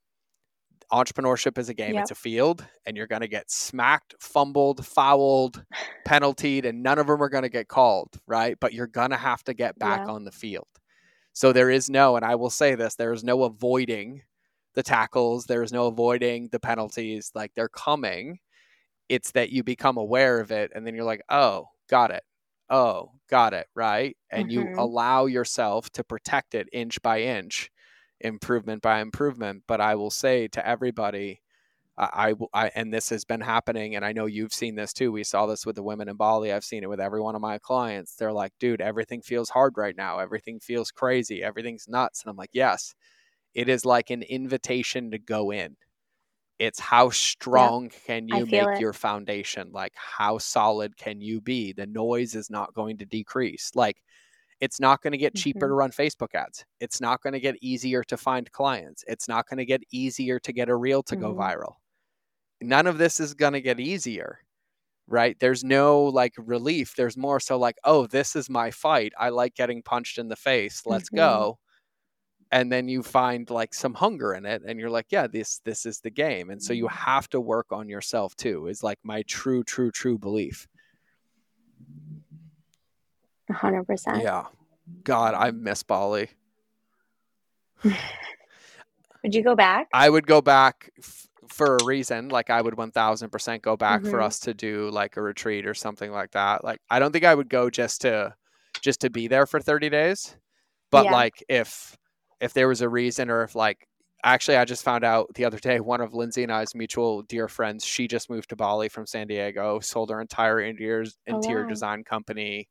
entrepreneurship is a game Yep. it's a field and you're going to get smacked fumbled fouled (sighs) penaltied and none of them are going to get called right but you're going to have to get back Yeah. on the field so there is no and i will say this there is no avoiding the tackles there is no avoiding the penalties like they're coming it's that you become aware of it and then you're like oh got it oh got it right and you Mhm. allow yourself to protect it inch by inch improvement by improvement but i will say to everybody I, I, I, and this has been happening and i know you've seen this too we saw this with the women in bali i've seen it with every one of my clients they're like dude everything feels hard right now everything feels crazy everything's nuts and i'm like yes it is like an invitation to go in. It's how strong can you make it. your foundation? Like how solid can you be? The noise is not going to decrease. Like It's not going to get cheaper Mhm. to run Facebook ads. It's not going to get easier to find clients. It's not going to get easier to get a reel to go Mhm. viral. None of this is going to get easier, right? There's no like relief. There's more so like, oh, this is my fight. I like getting punched in the face. Let's Mhm. go. And then you find like some hunger in it and you're like, yeah, this this is the game. And so you have to work on yourself too. Is like my true true true belief. 100%. Yeah. God, I miss Bali. (laughs) Would you go back? I would go back f- for a reason. Like I would 1000% go back for Mhm. us to do like a retreat or something like that. Like I don't think I would go just to just to be there for 30 days. But Yeah. like if if there was a reason or if like actually I just found out the other day one of Lindsay and I's mutual dear friends, she just moved to Bali from San Diego, sold her entire interior Oh, wow. design company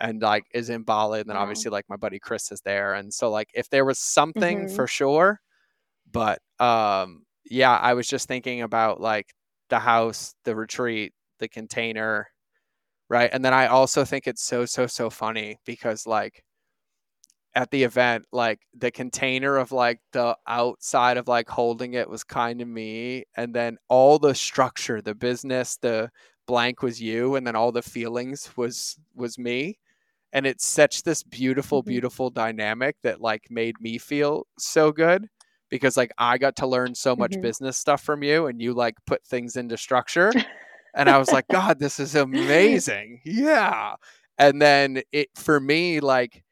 and like is in Bali and then Wow. obviously like my buddy Chris is there and so like if there was something Mhm. for sure but um yeah i was just thinking about like the house the retreat the container right and then i also think it's so so so funny because like at the event like the container of like the outside of like holding it was kind of me and then all the structure the business the blank was you and then all the feelings was was me and it's such this beautiful Mhm. beautiful dynamic that like made me feel so good because like I got to learn so much Mhm. business stuff from you and you like put things into structure (laughs) and I was like god this is amazing yeah and then it for me like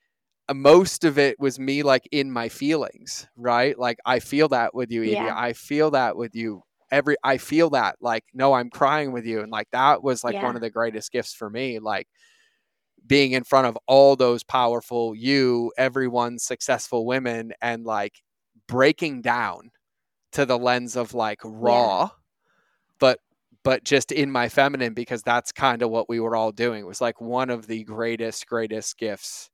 uh, most of it was me like in my feelings right like I feel that with you Evie Yeah. I feel that with you every I feel that like no I'm crying with you and like that was like Yeah. one of the greatest gifts for me like being in front of all those powerful you everyone successful women and like breaking down to the lens of like raw but but just in my feminine because that's kind of what we were all doing. It was like one of the greatest greatest gifts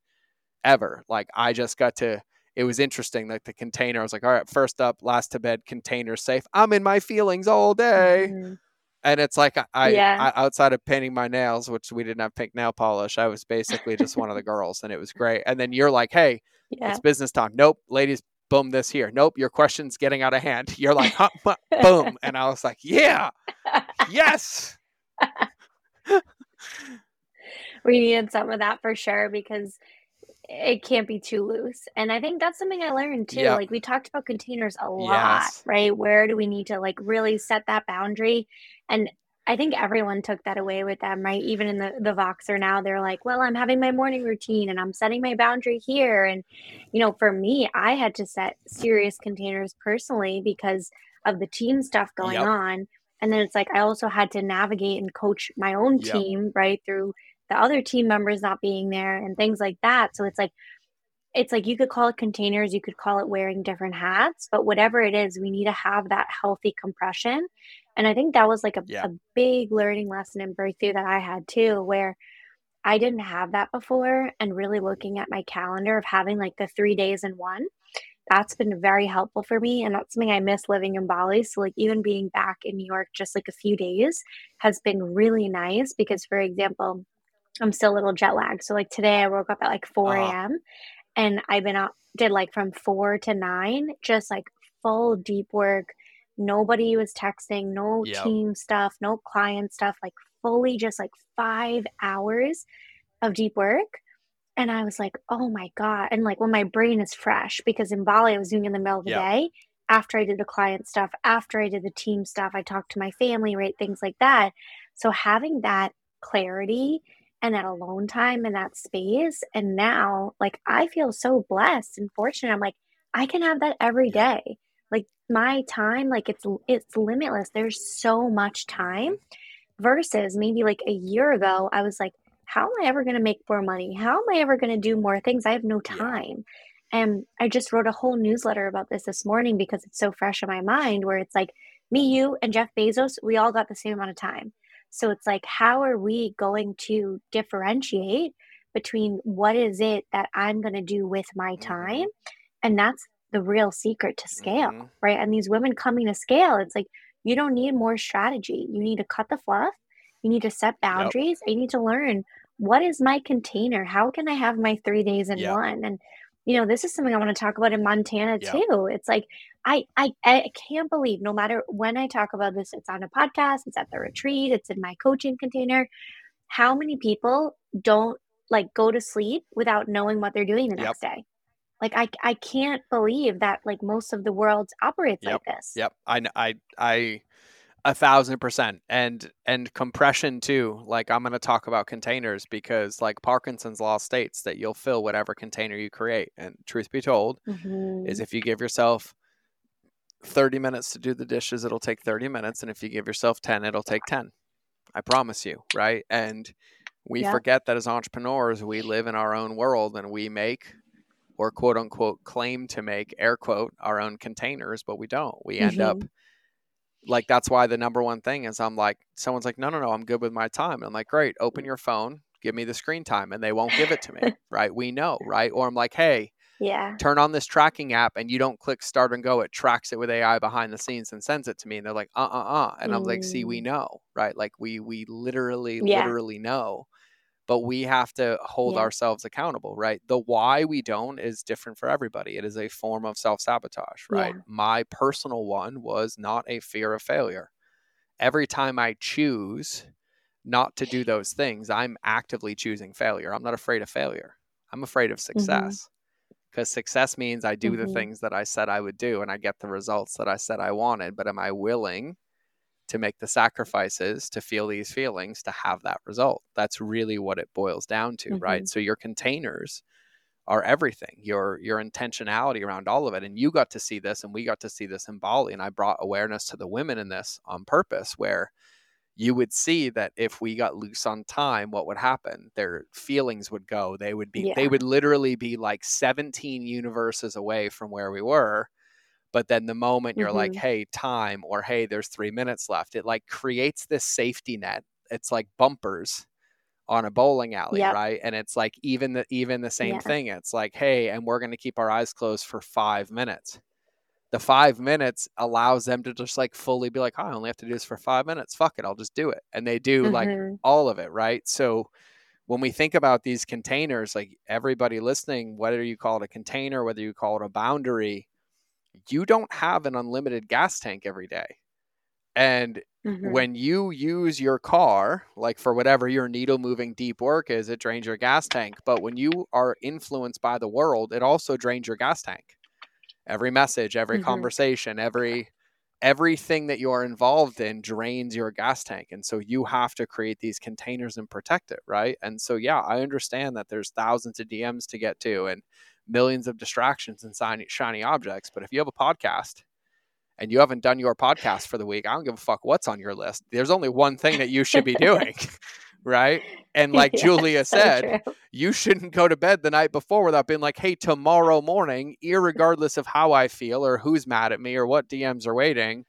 ever. Like i just got to it was interesting like the container. I was like all right first up last to bed container safe. I'm in my feelings all day. Mhm. And it's like I, I, Yeah. I outside of painting my nails, which we didn't have pink nail polish, I was basically just one of the girls, and it was great. And then you're like, "Hey, Yeah. it's business time." Nope, ladies, boom, this here. Nope, your question's getting out of hand. (laughs) You're like, huh, boom, and I was like, "Yeah, yes." (laughs) we needed some of that for sure because it can't be too loose. And I think that's something I learned too. Yep. Like we talked about containers a lot, Yes. right? Where do we need to like really set that boundary? And I think everyone took that away with them, right? Even in the the Voxer now, they're like, "Well, I'm having my morning routine and I'm setting my boundary here." And you know, for me, I had to set serious containers personally because of the team stuff going Yep. on. And then it's like I also had to navigate and coach my own Yep. team, right, through the other team members not being there and things like that. So it's like it's like you could call it containers, you could call it wearing different hats, but whatever it is, we need to have that healthy compression. And I think that was like a, Yeah. a big learning lesson and breakthrough that I had too, where I didn't have that before. And really looking at my calendar of having like the three days in one, that's been very helpful for me. And that's something I miss living in Bali. So, like, even being back in New York just like a few days has been really nice because, for example, I'm still a little jet lagged. So, like, today I woke up at like 4 Uh-huh. a.m. and I've been up, did like from 4 to 9, just like full deep work. Nobody was texting, no Yep. team stuff, no client stuff, like fully just like five hours of deep work. And I was like, oh my God. And like when my brain is fresh, because in Bali, I was doing in the middle of the Yeah. day after I did the client stuff, after I did the team stuff, I talked to my family, right? Things like that. So having that clarity and that alone time and that space. And now, like, I feel so blessed and fortunate. I'm like, I can have that every day. Like my time, like it's it's limitless. There's so much time versus maybe like a year ago, I was like, how am I ever going to make more money? How am I ever going to do more things? I have no time. And I just wrote a whole newsletter about this this morning because it's so fresh in my mind where it's like me, you, and Jeff Bezos, we all got the same amount of time. So it's like, how are we going to differentiate between what is it that I'm going to do with my Mhm. time? And that's the real secret to scale, Mhm. right? And these women coming to scale, it's like, you don't need more strategy. You need to cut the fluff. You need to set boundaries. and You need to learn what is my container? How can I have my three days in Yep. one? And you know, this is something I want to talk about in Montana Yep. too. It's like I, I I can't believe no matter when I talk about this, it's on a podcast, it's at the retreat, it's in my coaching container. How many people don't like go to sleep without knowing what they're doing the Yep. next day? Like I I can't believe that like most of the world operates Yep. like this. Yep. I, I, I, a thousand percent. And, and compression too. Like I'm going to talk about containers because like Parkinson's law states that you'll fill whatever container you create. And truth be told, Mhm. is if you give yourself 30 minutes to do the dishes, it'll take 30 minutes. And if you give yourself 10, it'll take 10. I promise you. Right. And we Yeah. forget that as entrepreneurs, we live in our own world and we make or quote unquote claim to make air quote our own containers, but we don't. We end up mm-hmm. like that's why the number one thing is I'm like, someone's like, no, no, no, I'm good with my time. And I'm like, great, open your phone, give me the screen time, and they won't give it to me. (laughs) right. We know, right? Or I'm like, hey, Yeah. turn on this tracking app and you don't click start and go, it tracks it with AI behind the scenes and sends it to me. And they're like, uh uh uh. And I'm like, see, we Mm. know, right? Like we we literally, Yeah. literally know. But we have to hold Yeah. ourselves accountable, right? The why we don't is different for everybody. It is a form of self sabotage, right? Yeah. My personal one was not a fear of failure. Every time I choose not to do those things, I'm actively choosing failure. I'm not afraid of failure. I'm afraid of success because success means I do the Mhm. things that I said I would do and I get the results that I said I wanted. But am I willing to make the sacrifices to feel these feelings to have that result? That's really what it boils down to, right? So your containers are everything. Your your intentionality around all of it. And you got to see this and we got to see this in Bali. And I brought awareness to the women in this on purpose where you would see that if we got loose on time, what would happen? Their feelings would go. They would be, they would literally be like 17 universes away from where we were. But then the moment you're like, Mhm. hey, time, or hey, there's three minutes left, it like creates this safety net. It's like bumpers on a bowling alley, Yep. right? And it's like even the even the same Yeah. thing. It's like, hey, and we're gonna keep our eyes closed for five minutes the five minutes allows them to just like fully be like, oh, I only have to do this for five minutes. Fuck it, I'll just do it. And they do like Mhm. all of it, right? So when we think about these containers, like everybody listening, whether you call it a container, whether you call it a boundary, you don't have an unlimited gas tank every day. And Mhm. when you use your car, like for whatever your needle moving deep work is, it drains your gas tank. But when you are influenced by the world, it also drains your gas tank. Every message, every Mhm. conversation, every everything that you are involved in drains your gas tank. And so you have to create these containers and protect it, right? And so yeah, I understand that there's thousands of DMs to get to and millions of distractions and shiny, shiny objects. But if you have a podcast and you haven't done your podcast for the week, I don't give a fuck what's on your list. There's only one thing that you should be (laughs) doing, right? And like (laughs) Yeah, Giulia said, true. you shouldn't go to bed the night before without being like, hey, tomorrow morning, irregardless of how I feel or who's mad at me or what DMs are waiting,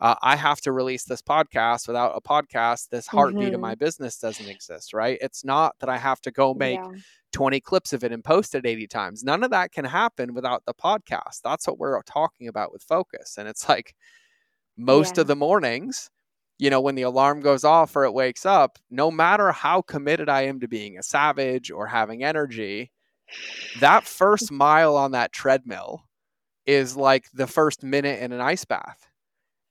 uh, I have to release this podcast. Without a podcast, this heartbeat of Mhm. my business doesn't exist, right? It's not that I have to go make Yeah. 20 clips of it and post it 80 times. None of that can happen without the podcast. That's what we're talking about with focus. And it's like most Yeah. of the mornings, you know, when the alarm goes off or it wakes up, no matter how committed I am to being a savage or having energy, that first mile on that treadmill is like the first minute in an ice bath.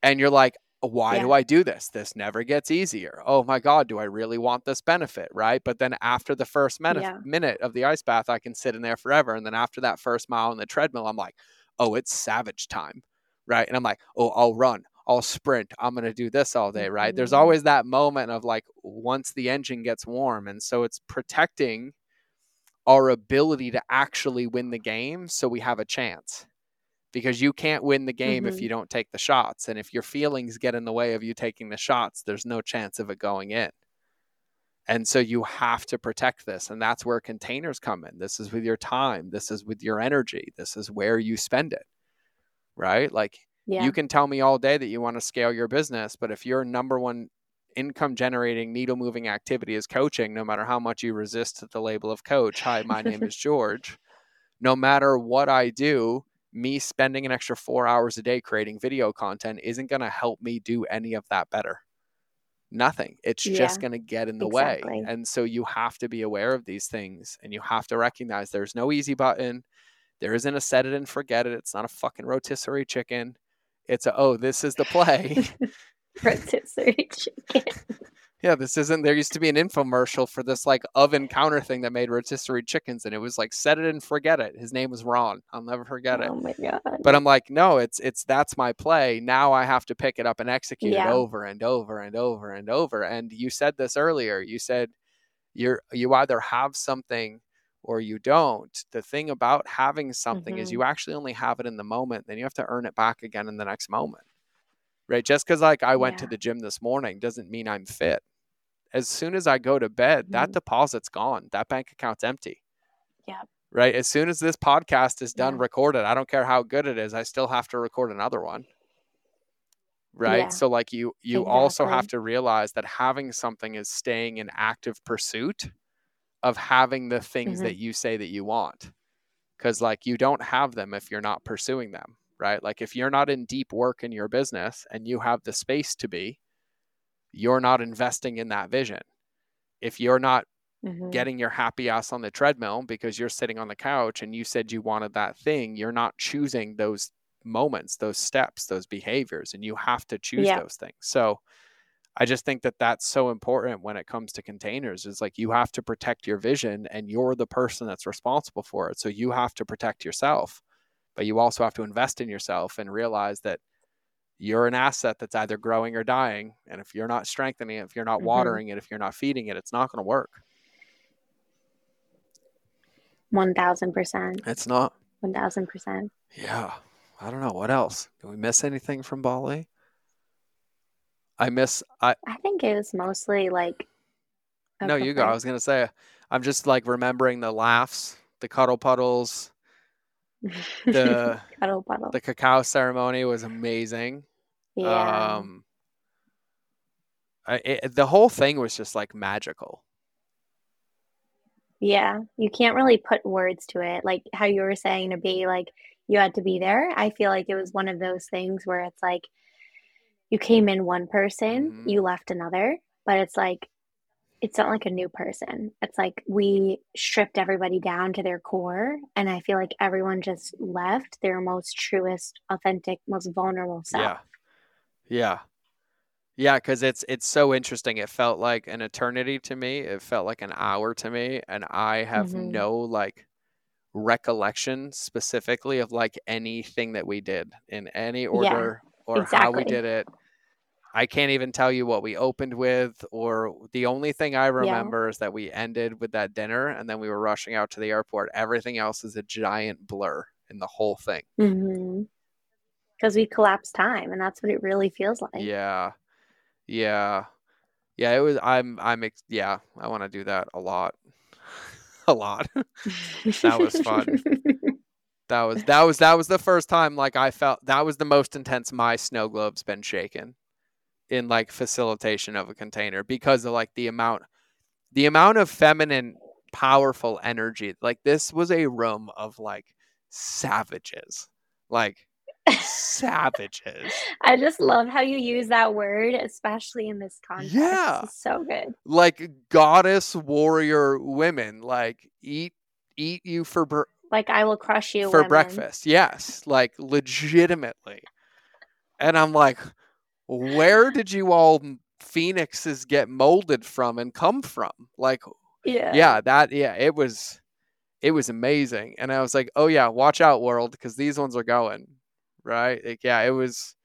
And you're like, why do I do this? This never gets easier. Oh my God, do I really want this benefit? Right. But then after the first minute, Yeah. minute of the ice bath, I can sit in there forever. And then after that first mile on the treadmill, I'm like, oh, it's savage time. Right. And I'm like, oh, I'll run, I'll sprint, I'm going to do this all day. Right. There's Mhm. always that moment of like, once the engine gets warm. And so it's protecting our ability to actually win the game so we have a chance because you can't win the game if Mhm. you don't take the shots. And if your feelings get in the way of you taking the shots, there's no chance of it going in. And so you have to protect this. And that's where containers come in. This is with your time, this is with your energy, this is where you spend it. Right? Like Yeah. you can tell me all day that you want to scale your business, but if your number one income generating needle moving activity is coaching, no matter how much you resist the label of coach, hi, my name is (laughs) George. No matter what I do, me spending an extra four hours a day creating video content isn't going to help me do any of that better. Nothing. It's Yeah, just going to get in the way. And so you have to be aware of these things and you have to recognize there's no easy button. There isn't a set it and forget it. It's not a fucking rotisserie chicken. It's a, oh, this is the play. (laughs) Rotisserie (laughs) chicken. yeah, this isn't, there used to be an infomercial for this like oven counter thing that made rotisserie chickens and it was like set it and forget it. His name was Ron. I'll never forget it. Oh my god. but i'm like no it's it's that's my play now i have to pick it up and execute Yeah. it over and over and over and over and you said this earlier you said you're you either have something or you don't the thing about having something is Mhm. you actually only have it in the moment then you have to earn it back again in the next moment right just because like i went to the gym this morning doesn't mean i'm fit as soon as i go to bed that Mhm. deposit's gone that bank account's empty Yep. right? As soon as this podcast is done Yeah. recorded, I don't care how good it is, I still have to record another one. Right? Yeah. So like you you also have to realize that having something is staying in active pursuit of having the things Mhm. that you say that you want. Cuz like you don't have them if you're not pursuing them, right? Like if you're not in deep work in your business and you have the space to be, you're not investing in that vision. If you're not Mhm. getting your happy ass on the treadmill because you're sitting on the couch and you said you wanted that thing, you're not choosing those moments, those steps, those behaviors, and you have to choose Yeah. those things. So I just think that that's so important when it comes to containers is like you have to protect your vision and you're the person that's responsible for it. So you have to protect yourself, but you also have to invest in yourself and realize that you're an asset that's either growing or dying. And if you're not strengthening it, if you're not Mhm. watering it, if you're not feeding it, it's not going to work. One thousand percent. It's not. One thousand percent. Yeah. I don't know. What else? Did we miss anything from Bali? I miss I I think it was mostly like no, you go. I was gonna say I'm just like remembering the laughs, the cuddle puddles, the (laughs) cuddle puddle. the cacao ceremony was amazing. yeah. Um I, it, the whole thing was just like magical. Yeah, you can't really put words to it. Like how you were saying to be like you had to be there. I feel like it was one of those things where it's like you came in one person, Mhm. you left another, but it's like it's not like a new person. It's like we stripped everybody down to their core, and I feel like everyone just left their most truest, authentic, most vulnerable self. Yeah. Yeah. Yeah, because it's it's so interesting. It felt like an eternity to me. It felt like an hour to me, and I have Mhm. no like recollection specifically of like anything that we did in any order or how we did it. I can't even tell you what we opened with, or the only thing I remember is that we ended with that dinner and then we were rushing out to the airport. Everything else is a giant blur in the whole thing. Mm-hmm. Because we collapsed time, and that's what it really feels like. Yeah. Yeah. Yeah, it was I'm I'm ex- yeah, I want to do that a lot. (laughs) a lot. That was fun. (laughs) That was that was that was the first time like I felt that was the most intense my snow globe's been shaken in like facilitation of a container because of like the amount the amount of feminine powerful energy. Like this was a room of like savages. Like savages. (laughs) I just love how you use that word, especially in this context. Yeah. It's so good. like goddess warrior women like eat eat you for br- Like I will crush you for women. breakfast yes like legitimately and i'm like where did you all phoenixes get molded from and come from? Like Yeah. yeah that yeah it was it was amazing. And i was like oh yeah watch out world because these ones are going right? Like, yeah it was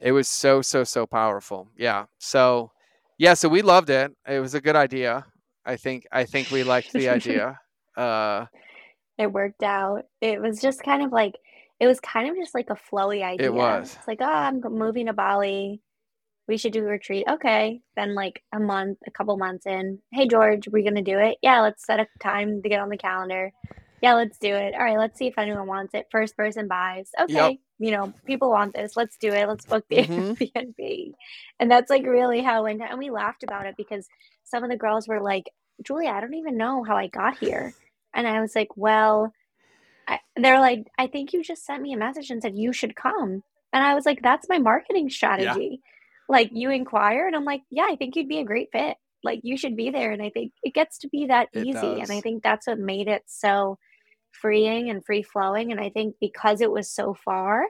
it was so so so powerful. Yeah so yeah so we loved it. It was a good idea. I think i think we liked the (laughs) idea. Uh It worked out. It was just kind of like it was kind of just like a flowy idea. It was. It's like, oh, I'm moving to Bali. We should do a retreat. Okay. Then like a month, a couple months in, hey George, we're gonna do it? Yeah, let's set a time to get on the calendar. Yeah, let's do it. All right, let's see if anyone wants it. First person buys. Okay. You know, people want this. Let's do it. Let's book the Mhm. (laughs) Airbnb. And that's like really how it went. And we laughed about it because some of the girls were like, Giulia, I don't even know how I got here. And I was like, well, I, they're like, I think you just sent me a message and said you should come. And I was like, that's my marketing strategy. like you inquire and I'm like, yeah, I think you'd be a great fit. Like you should be there. And I think it gets to be that It easy. And I think that's what made it so freeing and free flowing. And I think because it was so far,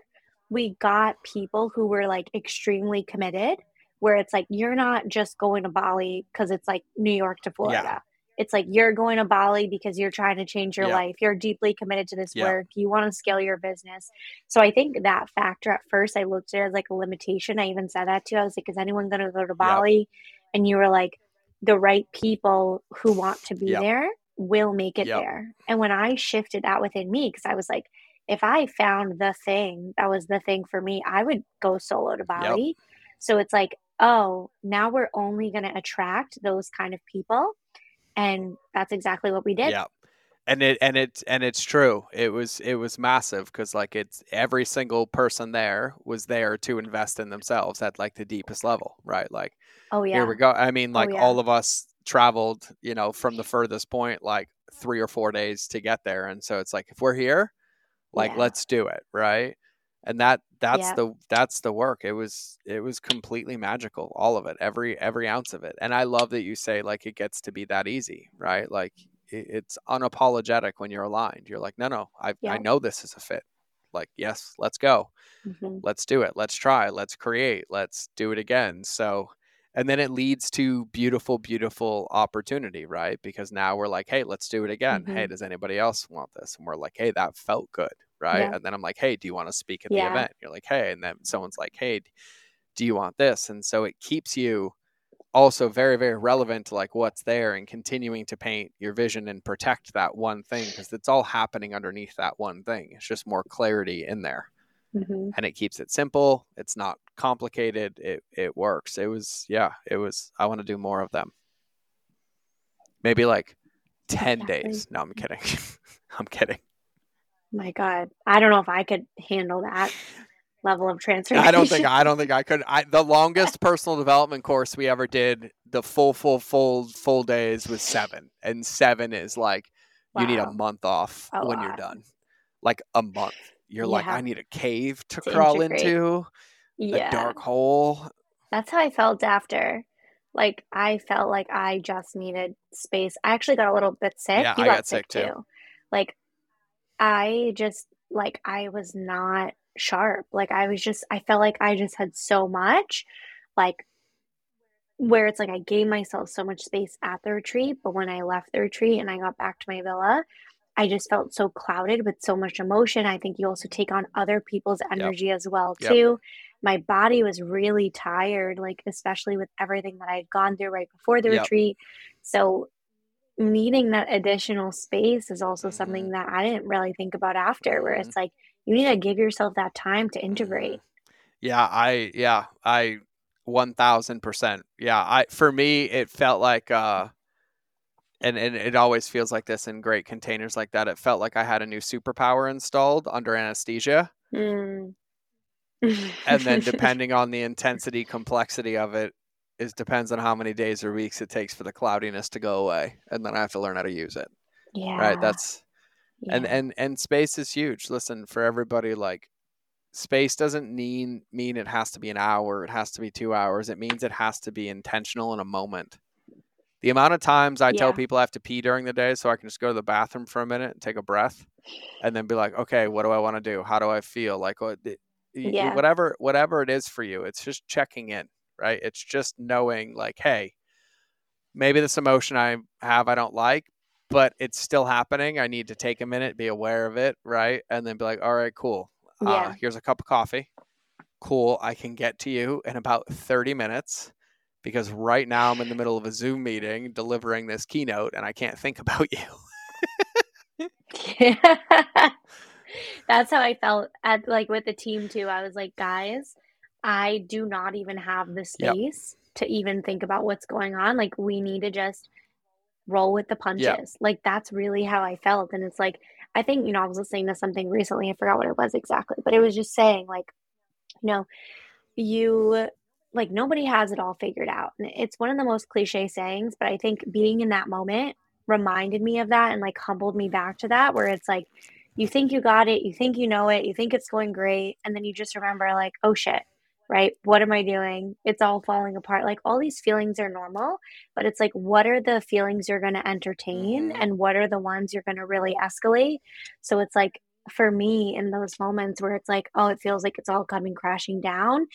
we got people who were like extremely committed, where it's like, you're not just going to Bali because it's like New York to Florida. It's like you're going to Bali because you're trying to change your Yeah. life. You're deeply committed to this Yeah. work. You want to scale your business. So I think that factor at first I looked at it as like a limitation. I even said that to you. I was like, is anyone going to go to Bali? And you were like, the right people who want to be there will make it there. And when I shifted that within me, because I was like, if I found the thing that was the thing for me, I would go solo to Bali. So it's like, oh, now we're only going to attract those kind of people. And that's exactly what we did. Yeah. And it and it and it's true. It was it was massive because like it's every single person there was there to invest in themselves at like the deepest level, right? Like Oh, yeah. here we go. I mean, oh, like yeah. all of us traveled, you know, from the furthest point like three or four days to get there, and so it's like if we're here, like Yeah. let's do it, right? And that that's Yeah. the that's the work. It was it was completely magical, all of it, every every ounce of it. And I love that you say like it gets to be that easy, right? Like it, it's unapologetic when you're aligned. You're like, no, no, I Yeah. I know this is a fit. Like, yes, let's go Mhm. let's do it let's try let's create let's do it again so and then it leads to beautiful beautiful opportunity right because now we're like hey let's do it again hey Mhm. does anybody else want this and we're like hey that felt good right Yeah. and then i'm like hey do you want to speak at Yeah. the event you're like hey and then someone's like hey do you want this and so it keeps you also very very relevant to like what's there and continuing to paint your vision and protect that one thing because it's all happening underneath that one thing it's just more clarity in there Mhm. and it keeps it simple. It's not complicated. It it works. It was yeah, it was I want to do more of them. Maybe like 10 Exactly. days. No, I'm kidding. (laughs) I'm kidding. My God. I don't know if I could handle that level of transformation. I don't think I don't think I could I the longest (laughs) personal development course we ever did, the full full full full days was 7. And 7 is like you need a month off A when you're done. Like a month. You're like I need a cave to, To crawl integrate. into, yeah. a dark hole. That's how I felt after. Like I felt like I just needed space. I actually got a little bit sick. Yeah, you I got, got sick too. Like I just like I was not sharp. Like I was just I felt like I just had so much like where it's like I gave myself so much space at the retreat, but when I left the retreat and I got back to my villa, I just felt so clouded with so much emotion. I think you also take on other people's energy as well Yep. too. My body was really tired, like especially with everything that I'd gone through right before the Yep. retreat. So needing that additional space is also something that I didn't really think about after, where Mhm. it's like you need to give yourself that time to integrate. Yeah, I yeah, I 1000%. Yeah, I for me it felt like uh and and it always feels like this in great containers like that. It felt like I had a new superpower installed under anesthesia. Mm. And then (laughs) depending on the intensity complexity of it is depends on how many days or weeks it takes for the cloudiness to go away and then I have to learn how to use it. yeah, Right? That's and yeah. and and and space is huge. Listen, for everybody like space doesn't mean mean it has to be an hour, it has to be 2 hours. It means it has to be intentional in a moment. The amount of times I tell people I have to pee during the day so I can just go to the bathroom for a minute and take a breath and then be like, "Okay, what do I want to do? How do I feel?" Like what Yeah. whatever whatever it is for you. It's just checking in, right? It's just knowing like, "Hey, maybe this emotion I have I don't like, but it's still happening. I need to take a minute, be aware of it, right? And then be like, all right, cool. Uh, Yeah. here's a cup of coffee. Cool. I can get to you in about 30 minutes because right now I'm in the middle of a Zoom meeting delivering this keynote and I can't think (laughs) about you. yeah. (laughs) That's how I felt at like with the team too. I was like, guys, I do not even have the Yep. space to even think about what's going on. Like we need to just roll with the punches. Like that's really how I felt. And it's like I think, you know, I was listening to something recently, I forgot what it was exactly, but it was just saying like, you know, you like nobody has it all figured out. And it's one of the most cliche sayings, but I think being in that moment reminded me of that and like humbled me back to that where it's like you think you got it, you think you know it, you think it's going great, and then you just remember like, oh shit, right? What am I doing? It's all falling apart. Like all these feelings are normal, but it's like, what are the feelings you're going to entertain Mhm. and what are the ones you're going to really escalate? So it's like, for me, in those moments where it's like, oh, it feels like it's all coming crashing down,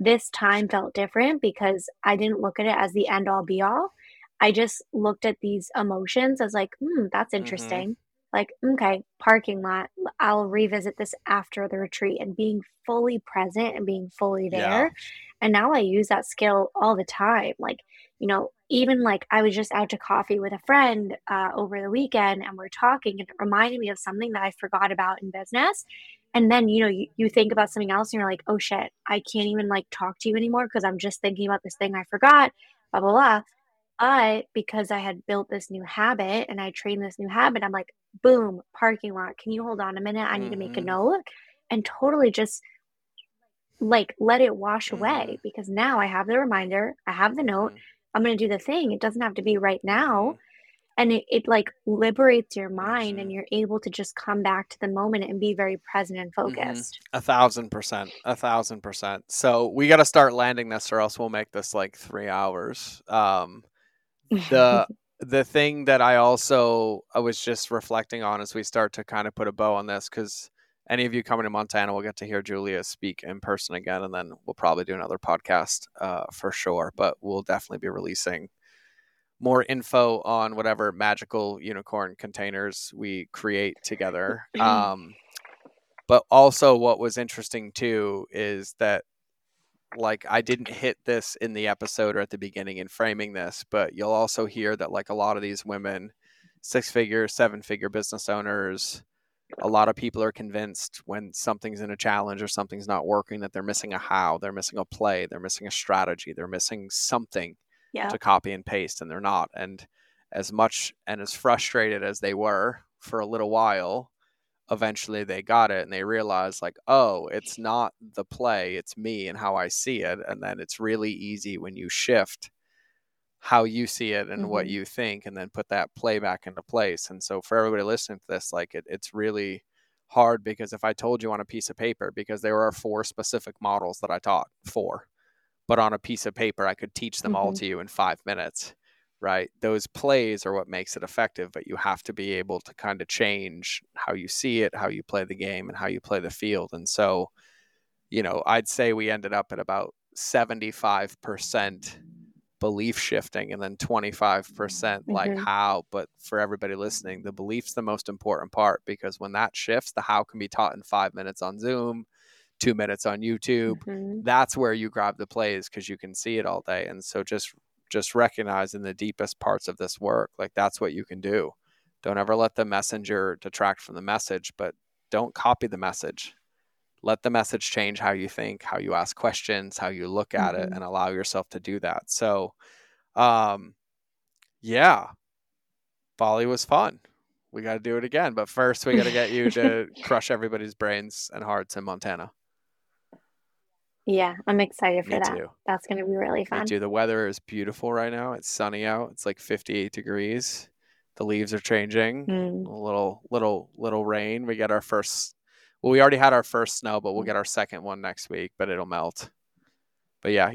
this time felt different because I didn't look at it as the end all be all. I just looked at these emotions as like, hmm, that's Mhm. interesting. Like, okay, parking lot. I'll revisit this after the retreat and being fully present and being fully Yeah. there. And now I use that skill all the time. Like, you know, even like I was just out to coffee with a friend uh, over the weekend and we're talking and it reminded me of something that I forgot about in business. And then, you know, you, you think about something else and you're like, oh shit, I can't even like talk to you anymore because I'm just thinking about this thing I forgot, blah, blah, blah. But because I had built this new habit and I trained this new habit, I'm like, boom, parking lot. Can you hold on a minute? I need to make a note and totally just like let it wash Mhm. away because now I have the reminder, I have the note, Mhm. I'm going to do the thing. It doesn't have to be right now. And it, it like liberates your mind and you're able to just come back to the moment and be very present and focused. A thousand percent. A thousand percent. So we got to start landing this, or else we'll make this like three hours. Um, the (laughs) the thing that I also I was just reflecting on as we start to kind of put a bow on this, because any of you coming to Montana will get to hear Giulia speak in person again, and then we'll probably do another podcast uh, for sure. But we'll definitely be releasing more info on whatever magical unicorn containers we create together. (laughs) Um, but also, what was interesting too is that like I didn't hit this in the episode or at the beginning in framing this, but you'll also hear that like a lot of these women, six figure, seven figure business owners, a lot of people are convinced when something's in a challenge or something's not working that they're missing a how, they're missing a play, they're missing a strategy, they're missing something yeah. to copy and paste and they're not. And as much and as frustrated as they were for a little while, eventually they got it and they realized like, oh, it's not the play, it's me and how I see it. And then it's really easy when you shift how you see it and what Mhm. you think and then put that play back into place. And so for everybody listening to this, like it, it's really hard because if I told you on a piece of paper, because there are four specific models that I taught for, but on a piece of paper, I could teach them all Mhm. to you in five minutes, right? Those plays are what makes it effective, but you have to be able to kind of change how you see it, how you play the game, and how you play the field. And so, you know, I'd say we ended up at about 75% belief shifting and then 25% like Mhm. how. But for everybody listening, the belief's the most important part because when that shifts, the how can be taught in five minutes on Zoom, two minutes on YouTube Mhm. that's where you grab the plays because you can see it all day and so just just recognizing the deepest parts of this work like that's what you can do. Don't ever let the messenger detract from the message but don't copy the message. Let the message change how you think how you ask questions how you look at it Mhm. and allow yourself to do that. So um yeah bali was fun. We got to do it again but first we got to get you to (laughs) crush everybody's brains and hearts in montana Yeah, I'm excited for me that. too That's going to be really Me fun. too. The weather is beautiful right now. It's sunny out. It's like 58 degrees. The leaves are changing. Mm. A little, little, little rain. We get our first. Well, we already had our first snow, but Mm. we'll get our second one next week. But it'll melt. But yeah,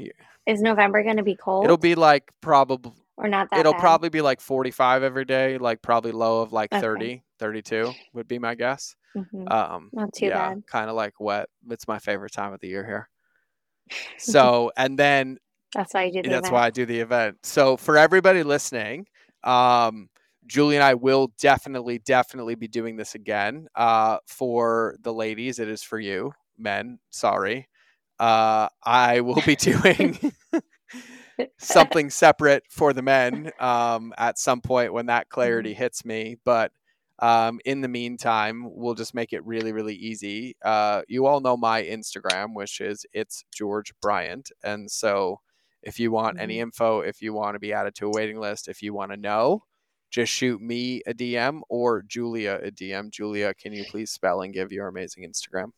Is November going to be cold it'll be like probably. or not that It'll bad? probably be like 45 every day. Like probably low of like Okay. 30, 32 would be my guess. Mhm. Um, Not too yeah, bad. kind of like wet. It's my favorite time of the year here. So, (laughs) and then That's why I do the that's event. why I do the event. So for everybody listening, um, Julie and I will definitely, definitely be doing this again. Uh, for the ladies, it is for you, men. Sorry, uh, I will be doing (laughs) something separate for the men um, at some point when that clarity hits me. But um, in the meantime, we'll just make it really, really easy. Uh, you all know my Instagram, which is it's George Bryant, and so if you want any Mhm. info, if you want to be added to a waiting list, if you want to know, just shoot me a DM or Giulia a DM. Giulia, can you please spell and give your amazing Instagram?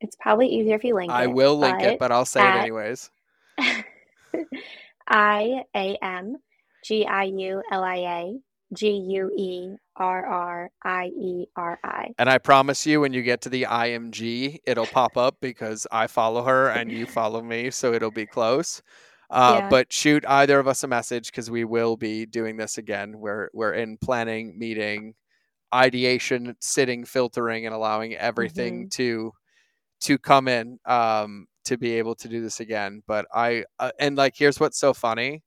It's probably easier if you link I it. will link it, but I'll say it anyways. (laughs) I A M G I U L I A G U E R R I E R I. And I promise you, when you get to the IMG, it'll pop up because I follow her and you follow me, so it'll be close. Uh, Yeah. But shoot either of us a message because we will be doing this again. We're we're in planning, meeting, ideation, sitting, filtering, and allowing everything Mhm. to to come in um, to be able to do this again. But I uh, and like here's what's so funny.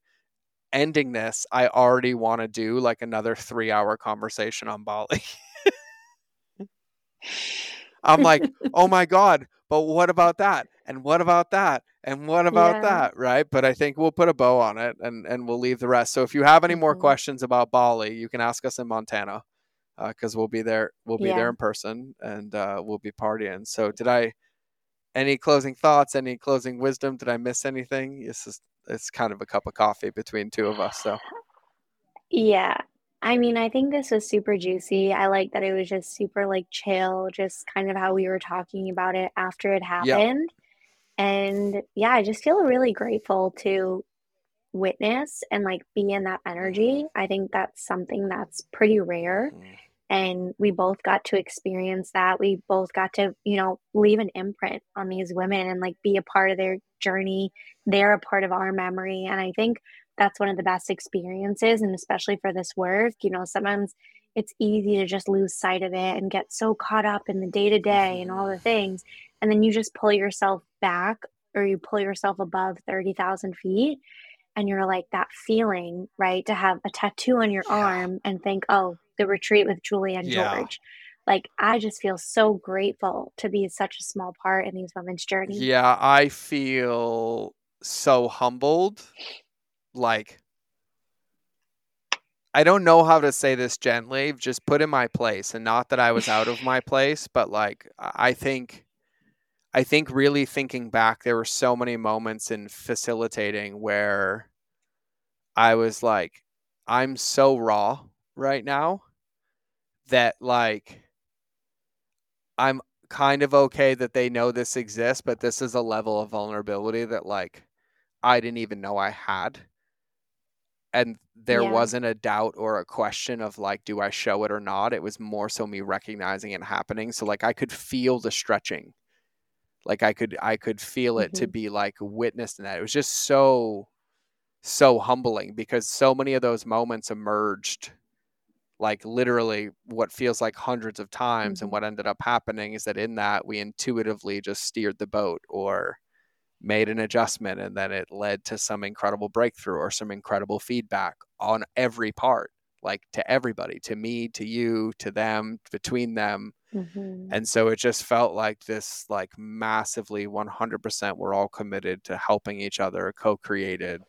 Ending this, I already want to do like another three hour conversation on Bali. I'm like, oh my God, but what about that? And what about that? And what about Yeah. that? Right. But I think we'll put a bow on it and, and we'll leave the rest. So if you have any more Mhm. questions about Bali, you can ask us in Montana because we'll be there. We'll be Yeah. there in person and uh, we'll be partying. So did I, any closing thoughts, any closing wisdom? Did I miss anything? This is, it's kind of a cup of coffee between two of us. So Yeah. I mean, I think this was super juicy. I like that it was just super like chill, just kind of how we were talking about it after it Yeah. happened. And yeah, I just feel really grateful to witness and like be in that energy. Mm-hmm. I think that's something that's pretty rare. Mm-hmm. And we both got to experience that. We both got to, you know, leave an imprint on these women and like be a part of their journey. They're a part of our memory. And I think that's one of the best experiences. And especially for this work, you know, sometimes it's easy to just lose sight of it and get so caught up in the day to day and all the mm-hmm. things. And then you just pull yourself back or you pull yourself above 30,000 feet. And you're like that feeling, right? To have a tattoo on your Yeah. arm and think, oh, the retreat with Julie and Yeah. George. Like, I just feel so grateful to be such a small part in these women's journey. Yeah, I feel so humbled. Like, I don't know how to say this gently, just put in my place. And not that I was out of my (laughs) place, but like, I I think, I think really thinking back, there were so many moments in facilitating where I was like, I'm so raw right now that like, I'm kind of okay that they know this exists, but this is a level of vulnerability that like I didn't even know I had. And there Yeah. wasn't a doubt or a question of like, do I show it or not? It was more so me recognizing it happening. So like I could feel the stretching. Like I could I could feel it to Mhm. be like witnessed in that. It was just so so humbling because so many of those moments emerged like literally what feels like hundreds of times and Mhm. what ended up happening is that in that we intuitively just steered the boat or made an adjustment and then it led to some incredible breakthrough or some incredible feedback on every part like to everybody to me to you to them between them Mhm. and so it just felt like this like massively 100% we're all committed to helping each other co-created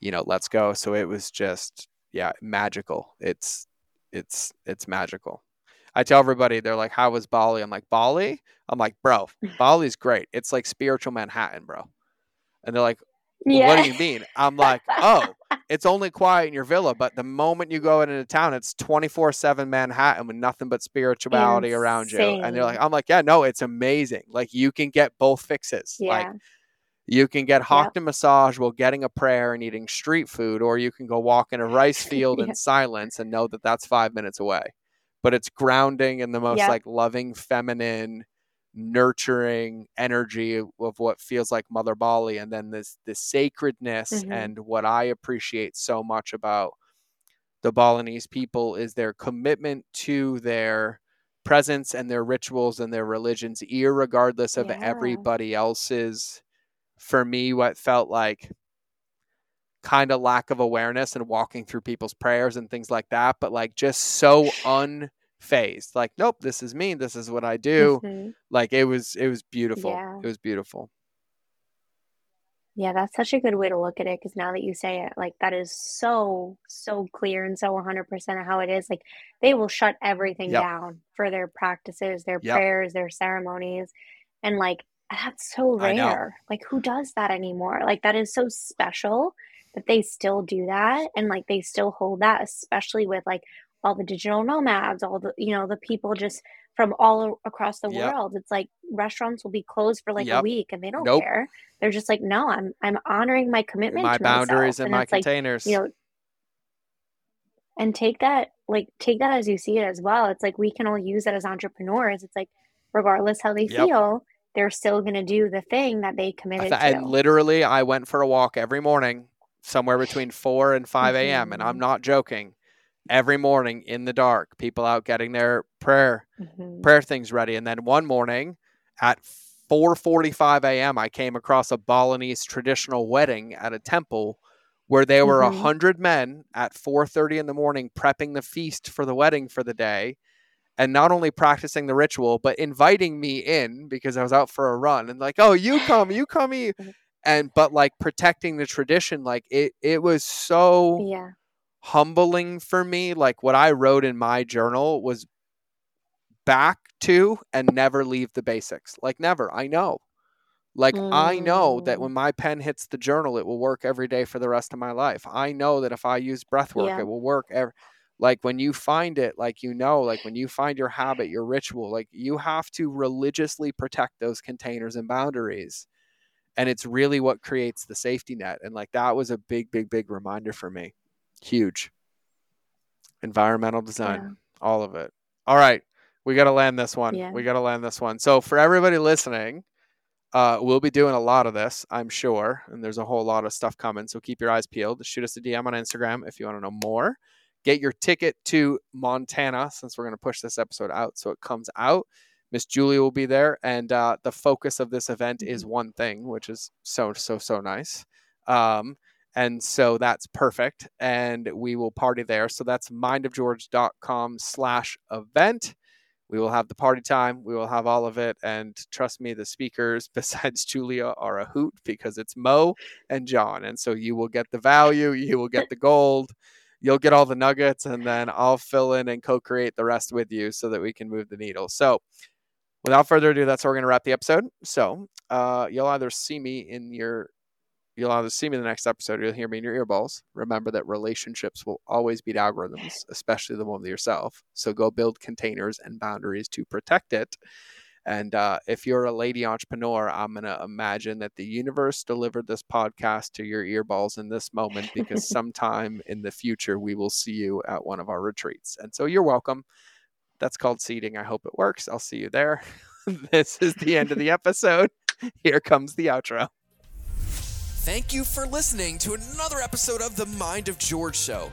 you know let's go so it was just yeah magical it's it's it's magical. I tell everybody they're like how was bali? I'm like bali? I'm like bro (laughs) bali's great. It's like spiritual manhattan bro. And they're like well, what do you mean? I'm like oh (laughs) it's only quiet in your villa but the moment you go into town it's 24-7 manhattan with nothing but spirituality around you. And they're like i'm like yeah no it's amazing. Like you can get both fixes. Like Yeah. You can get Yep. Hockton massage while getting a prayer and eating street food, or you can go walk in a rice field (laughs) Yeah. in silence and know that that's five minutes away. But it's grounding in the most Yep. like loving, feminine, nurturing energy of what feels like Mother Bali, and then this this sacredness Mhm. and what I appreciate so much about the Balinese people is their commitment to their presence and their rituals and their religions, irregardless of Yeah. everybody else's for me what felt like kind of lack of awareness and walking through people's prayers and things like that but like just so unfazed like nope this is me this is what i do Mhm. like it was it was beautiful Yeah. it was beautiful Yeah, that's such a good way to look at it because now that you say it, like that is so, so clear and so 100% of how it is. Like they will shut everything Yep. down for their practices, their Yep. prayers, their ceremonies. And like that's so rare. Like who does that anymore? Like that is so special that they still do that and like they still hold that, especially with like all the digital nomads, all the, you know, the people just from all across the Yep. world. It's like restaurants will be closed for like a week and they don't Nope. care. They're just like, no, I'm I'm honoring my commitment my to boundaries myself. and And my it's like, containers you know, and take that like take that as you see it as well it's like we can all use it as entrepreneurs it's like regardless how they Yep. feel they're still going to do the thing that they I committed th- to and literally, I went for a walk every morning, somewhere between (sighs) 4 and 5 a.m. And I'm Mhm. not joking. Every morning in the dark, people out getting their prayer Mhm. prayer things ready. And then one morning at 4:45 a.m., I came across a Balinese traditional wedding at a temple where there were a Mhm. hundred men at 4:30 in the morning prepping the feast for the wedding for the day, and not only practicing the ritual but inviting me in because I was out for a run and like, oh, you come, you (laughs) come, eat. Mhm. and but like protecting the tradition, like it it was so yeah humbling for me. Like what I wrote in my journal was back to and never leave the basics. Like never. I know. Like I know that Mm. when my pen hits the journal, it will work every day for the rest of my life. I know that if I use breath work, Yeah. it will work. Every, like when you find it, like you know, like when you find your habit, your ritual, like you have to religiously protect those containers and boundaries. And it's really what creates the safety net. And like that was a big, big, big reminder for me. Huge. Environmental design, Yeah. all of it. All right. We got to land this one. Yeah. We got to land this one. So for everybody listening, uh, we'll be doing a lot of this, I'm sure. And there's a whole lot of stuff coming. So keep your eyes peeled. Shoot us a DM on Instagram if you want to know more. Get your ticket to Montana since we're going to push this episode out so it comes out. Miss Giulia will be there. And uh, the focus of this event is one thing, which is so, so, so nice. Um, and so that's perfect. And we will party there. So that's mindofgeorge.com slash event. We will have the party time. We will have all of it. And trust me, the speakers, (laughs) besides Giulia, are a hoot because it's Mo and John. And so you will get the value, you will get the gold, you'll get all the nuggets, and then I'll fill in and co create the rest with you so that we can move the needle. So without further ado, that's where we're going to wrap the episode. So uh, you'll either see me in your You'll either see me in the next episode or you'll hear me in your earballs. Remember that relationships will always beat algorithms, especially the one with yourself. So go build containers and boundaries to protect it. And uh, if you're a lady entrepreneur, I'm going to imagine that the universe delivered this podcast to your earballs in this moment because (laughs) sometime in the future we will see you at one of our retreats. And so you're welcome. That's called seeding. I hope it works. I'll see you there. (laughs) this is the end of the episode. Here comes the outro. Thank you for listening to another episode of the Mind of George Show.